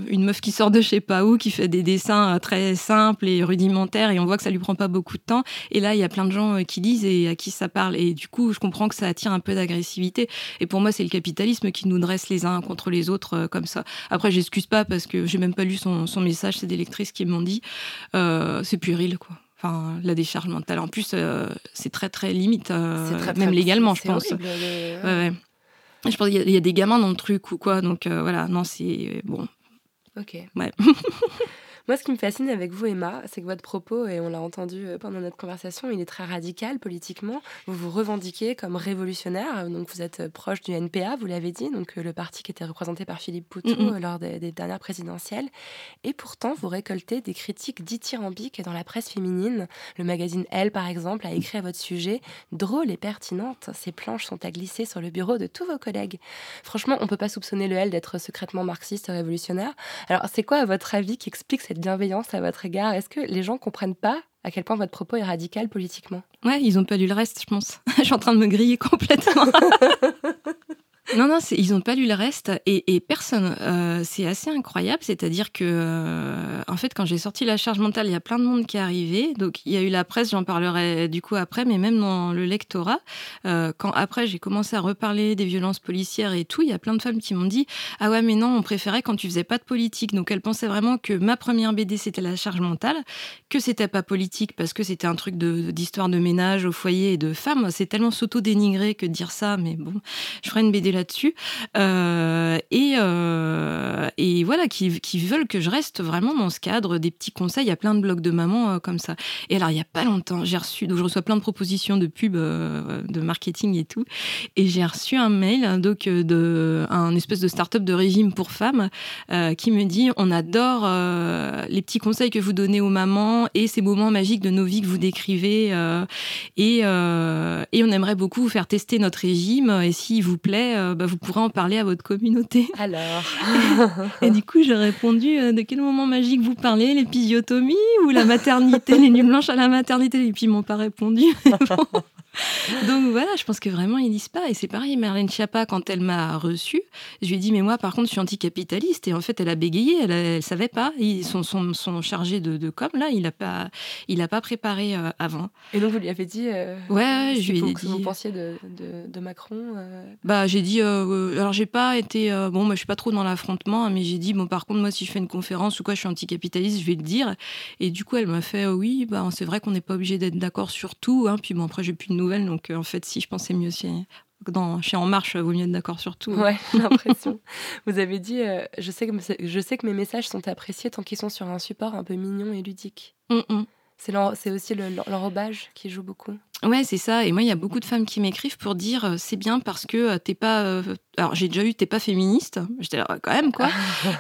une meuf qui sort de je sais pas où, qui fait des dessins très simples et rudimentaires et on voit que ça lui prend pas beaucoup de temps. Et là, il y a plein de gens qui lisent et à qui ça parle. Et du coup, je comprends que ça attire un peu d'agressivité. Et pour moi, c'est le capitalisme qui nous dresse les uns contre les autres euh, comme ça. Après, j'excuse pas parce que j'ai même pas lu son, message, c'est des lectrices qui m'ont dit. Euh, c'est puéril, quoi. Enfin, la décharge mentale. En plus, euh, c'est très très limite, même légalement, je pense. Ouais, Je pense qu'il y, a des gamins dans le truc ou quoi. Donc voilà, non, c'est bon. Ok. Ouais. Moi, ce qui me fascine avec vous, Emma, c'est que votre propos, et on l'a entendu euh, pendant notre conversation, il est très radical politiquement. Vous vous revendiquez comme révolutionnaire, donc vous êtes euh, proche du NPA, vous l'avez dit, donc euh, le parti qui était représenté par Philippe Poutou lors des, dernières présidentielles. Et pourtant, vous récoltez des critiques dithyrambiques dans la presse féminine. Le magazine Elle, par exemple, a écrit à votre sujet drôle et pertinente. Ces planches sont à glisser sur le bureau de tous vos collègues. Franchement, on peut pas soupçonner le Elle d'être secrètement marxiste révolutionnaire. Alors, c'est quoi, à votre avis, qui explique cette bienveillance à votre égard Est-ce que les gens comprennent pas à quel point votre propos est radical politiquement? Ouais, ils ont pas lu le reste, je pense. je suis en train de me griller complètement. Non, non, ils n'ont pas lu le reste et, personne. Euh, c'est assez incroyable. C'est-à-dire que, euh, en fait, quand j'ai sorti la charge mentale, il y a plein de monde qui est arrivé. Donc, il y a eu la presse, j'en parlerai du coup après, mais même dans le lectorat, euh, quand après j'ai commencé à reparler des violences policières et tout, il y a plein de femmes qui m'ont dit Ah ouais, mais non, on préférait quand tu faisais pas de politique. Donc, elles pensaient vraiment que ma première BD, c'était la charge mentale, que c'était pas politique parce que c'était un truc d'histoire de, ménage au foyer et de femmes. C'est tellement s'auto-dénigrer que de dire ça, mais bon, je ferai une BD là là-dessus. Euh, et, euh, et voilà, qui, qui, veulent que je reste vraiment dans ce cadre, des petits conseils. Il y a plein de blogs de maman euh, comme ça. Et alors, il n'y a pas longtemps, j'ai reçu, donc je reçois plein de propositions de pub, de marketing et tout. Et j'ai reçu un mail donc, de un espèce de start-up de régime pour femmes qui me dit On adore les petits conseils que vous donnez aux mamans et ces moments magiques de nos vies que vous décrivez. et, et on aimerait beaucoup vous faire tester notre régime. Et s'il vous plaît, euh, bah, vous pourrez en parler à votre communauté. Alors Et du coup, j'ai répondu euh, de quel moment magique vous parlez L'épisiotomie ou la maternité Les nuits blanches à la maternité? Et puis, ils m'ont pas répondu. Donc voilà, je pense que vraiment ils lisent pas. Et c'est pareil, Marlène Schiappa, quand elle m'a reçue, je lui ai dit mais moi par contre je suis anticapitaliste. Et en fait elle a bégayé, elle, elle savait pas. Ils sont, sont chargés de, de com là, il a pas, il a pas préparé euh, avant. Et donc vous lui avez dit. euh, Ouais, je lui ai dit. que vous pensiez de, de, de Macron. euh, Bah j'ai dit euh, alors j'ai pas été bon moi je suis pas trop dans l'affrontement hein, mais j'ai dit bon par contre moi si je fais une conférence ou quoi je suis anticapitaliste je vais le dire et du coup elle m'a fait oui bah c'est vrai qu'on n'est pas obligé d'être d'accord sur tout hein. puis bon après j'ai plus de nouvelles donc euh, en fait si je pensais mieux si dans chez En Marche vaut mieux être d'accord sur tout Ouais, l'impression. vous avez dit euh, je, sais que, je sais que mes messages sont appréciés tant qu'ils sont sur un support un peu mignon et ludique. Hum, hum. C'est aussi le- l'enrobage qui joue beaucoup. Ouais, c'est ça. Et moi, il y a beaucoup de femmes qui m'écrivent pour dire euh, c'est bien parce que euh, t'es pas. euh, Alors, j'ai déjà eu t'es pas féministe. J'étais là, quand même, quoi.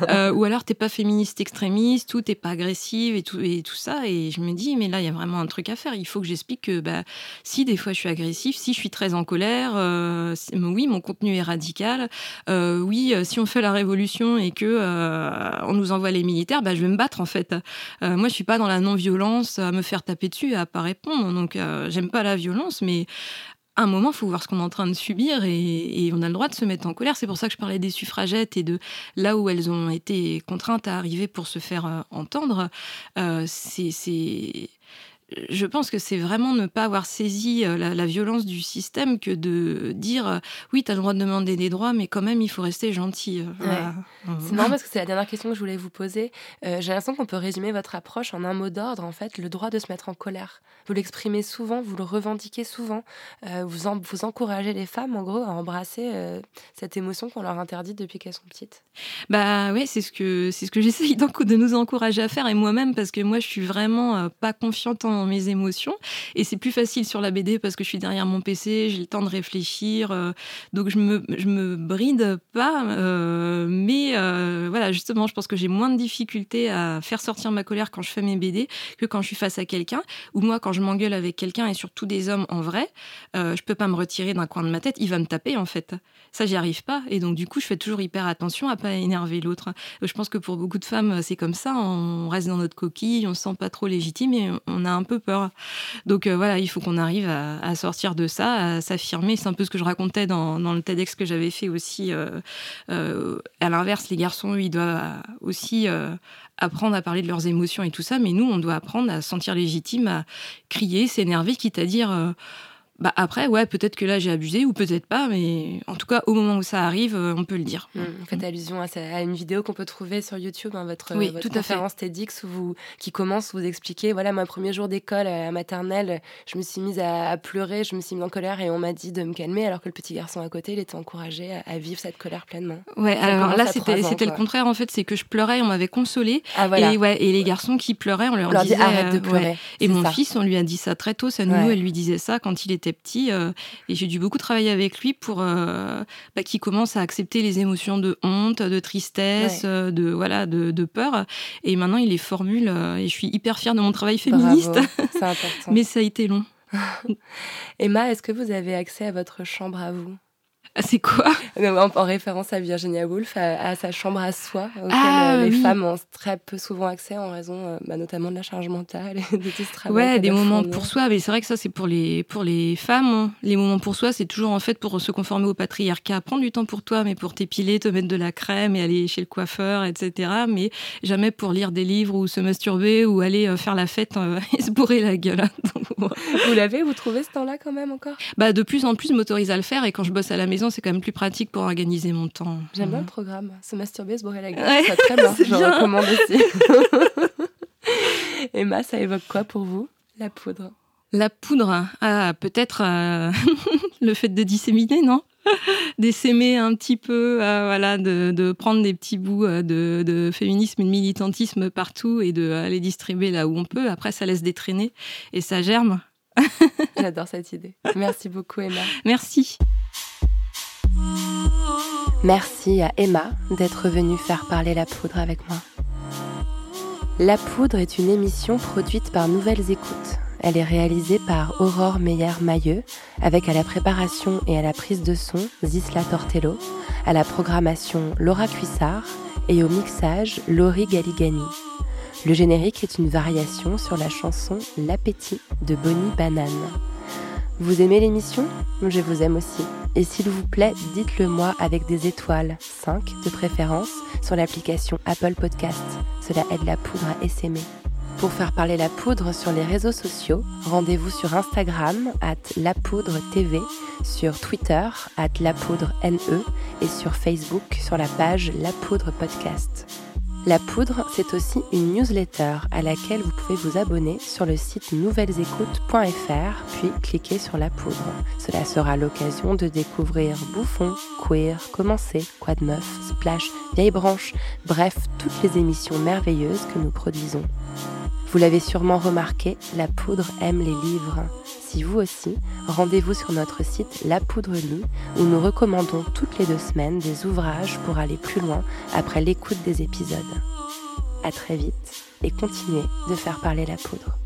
Euh, ou alors t'es pas féministe extrémiste, ou t'es pas agressive et tout, et tout ça. Et je me dis, mais là, il y a vraiment un truc à faire. Il faut que j'explique que bah, si des fois je suis agressive, si je suis très en colère, euh, oui, mon contenu est radical. euh, oui, si on fait la révolution et que on nous envoie les militaires, bah, je vais me battre en fait. Moi, je suis pas dans la non-violence, à me faire taper dessus, à pas répondre. Donc, j'aime pas la violence, mais à un moment, il faut voir ce qu'on est en train de subir et, on a le droit de se mettre en colère. C'est pour ça que je parlais des suffragettes et de là où elles ont été contraintes à arriver pour se faire euh, entendre. Euh, c'est- je pense que c'est vraiment ne pas avoir saisi euh, la, la violence du système que de dire euh, oui, tu as le droit de demander des droits, mais quand même, il faut rester gentil. euh. C'est marrant parce que c'est la dernière question que je voulais vous poser. Euh, J'ai l'impression qu'on peut résumer votre approche en un mot d'ordre, en fait, le droit de se mettre en colère. Vous l'exprimez souvent, vous le revendiquez souvent, euh, vous, en- vous encouragez les femmes, en gros, à embrasser euh, cette émotion qu'on leur interdit depuis qu'elles sont petites. Bah ouais, c'est ce que ce que j'essaye de nous encourager à faire et moi-même parce que moi je suis vraiment pas confiante en mes émotions et c'est plus facile sur la BD parce que je suis derrière mon PC, j'ai le temps de réfléchir, euh, donc je me je me bride pas, euh, mais euh, voilà justement je pense que j'ai moins de difficultés à faire sortir ma colère quand je fais mes BD que quand je suis face à quelqu'un ou moi quand je m'engueule avec quelqu'un et surtout des hommes en vrai, je peux pas me retirer d'un coin de ma tête, il va me taper en fait. Ça, j'y arrive pas. Et donc, du coup, je fais toujours hyper attention à pas énerver l'autre. Je pense que pour beaucoup de femmes, c'est comme ça. On reste dans notre coquille, on se sent pas trop légitime et on a un peu peur. Donc, euh, voilà, il faut qu'on arrive à, sortir de ça, à s'affirmer. C'est un peu ce que je racontais dans, le TEDx que j'avais fait aussi. euh, euh, à l'inverse, les garçons, eux, ils doivent aussi apprendre à parler de leurs émotions et tout ça. Mais nous, on doit apprendre à se sentir légitime, à crier, s'énerver, quitte à dire. Euh, bah après, ouais, peut-être que là j'ai abusé ou peut-être pas, mais en tout cas, au moment où ça arrive, euh, on peut le dire. Mm. Vous faites allusion à, à une vidéo qu'on peut trouver sur YouTube, hein, votre, Oui, votre tout à fait. conférence TEDx où vous, qui commence, vous expliquez, voilà, mon premier jour d'école à la maternelle, je me suis mise à, à pleurer, je me suis mise en colère et on m'a dit de me calmer, alors que le petit garçon à côté, il était encouragé à, à vivre cette colère pleinement. Ouais, Ça alors là à c'était le contraire en fait, c'est que je pleurais, on m'avait consolée Ah voilà, et ouais, et les garçons qui pleuraient, on leur, on leur dit disait arrête de euh, ouais. pleurer. Et mon ça. fils, on lui a dit ça très tôt. Sa nounou, Ouais. elle lui disait ça quand il était petit. euh, et j'ai dû beaucoup travailler avec lui pour euh, bah, qu'il commence à accepter les émotions de honte, de tristesse, Ouais. euh, de voilà, de, de peur. Et maintenant, il les formule. et je suis hyper fière de mon travail féministe. Bravo. Mais ça a été long. Emma, est-ce que vous avez accès à votre chambre à vous? C'est quoi? Non, en, en référence à Virginia Woolf, à, à sa chambre à soi, auquel Ah, euh, les oui. femmes ont très peu souvent accès en raison euh, bah, notamment de la charge mentale et de tout ce travail. Ouais, des moments pour soi, mais c'est vrai que ça c'est pour les pour les femmes. hein. Les moments pour soi, c'est toujours en fait pour se conformer au patriarcat, prendre du temps pour toi, mais pour t'épiler, te mettre de la crème et aller chez le coiffeur, etc. Mais jamais pour lire des livres ou se masturber ou aller euh, faire la fête et se bourrer la gueule. Donc, bon. Vous l'avez, vous trouvez ce temps-là quand même encore? Bah de plus en plus, je m'autorise à le faire et quand je bosse à la maison, c'est quand même plus pratique pour organiser mon temps. J'aime bien le programme. Se masturber, se bourrer la gueule, Ouais, c'est très bien. Je bien. recommande aussi. Emma, ça évoque quoi pour vous? La poudre. La poudre, ah, peut-être euh, le fait de disséminer, non? D'essaimer un petit peu, euh, voilà, de, de prendre des petits bouts euh, de, de féminisme et de militantisme partout et de les distribuer là où on peut. Après, ça laisse des traînées et ça germe. J'adore cette idée. Merci beaucoup, Emma. Merci. Merci à Emma d'être venue faire parler la poudre avec moi. La poudre est une émission produite par Nouvelles Écoutes. Elle est réalisée par Aurore Meyer-Mailleux, avec à la préparation et à la prise de son Zisla Tortello, à la programmation Laura Cuissard et au mixage Laurie Galigani. Le générique est une variation sur la chanson L'appétit de Bonnie Banane. Vous aimez l'émission? Je vous aime aussi. Et s'il vous plaît, dites-le moi avec des étoiles, 5 de préférence, sur l'application Apple Podcast. Cela aide la poudre à essaimer. Pour faire parler la poudre sur les réseaux sociaux, rendez-vous sur Instagram, at TV, sur Twitter, at NE, et sur Facebook, sur la page La Poudre Podcast. La Poudre, c'est aussi une newsletter à laquelle vous pouvez vous abonner sur le site nouvellesécoutes.fr, puis cliquer sur La Poudre. Cela sera l'occasion de découvrir Bouffon, Queer, Commencer, Quoi de Meuf, Splash, Vieille Branche, bref, toutes les émissions merveilleuses que nous produisons. Vous l'avez sûrement remarqué, La Poudre aime les livres. Si vous aussi, rendez-vous sur notre site La Poudre Lit où nous recommandons toutes les deux semaines des ouvrages pour aller plus loin après l'écoute des épisodes. À très vite et continuez de faire parler la poudre.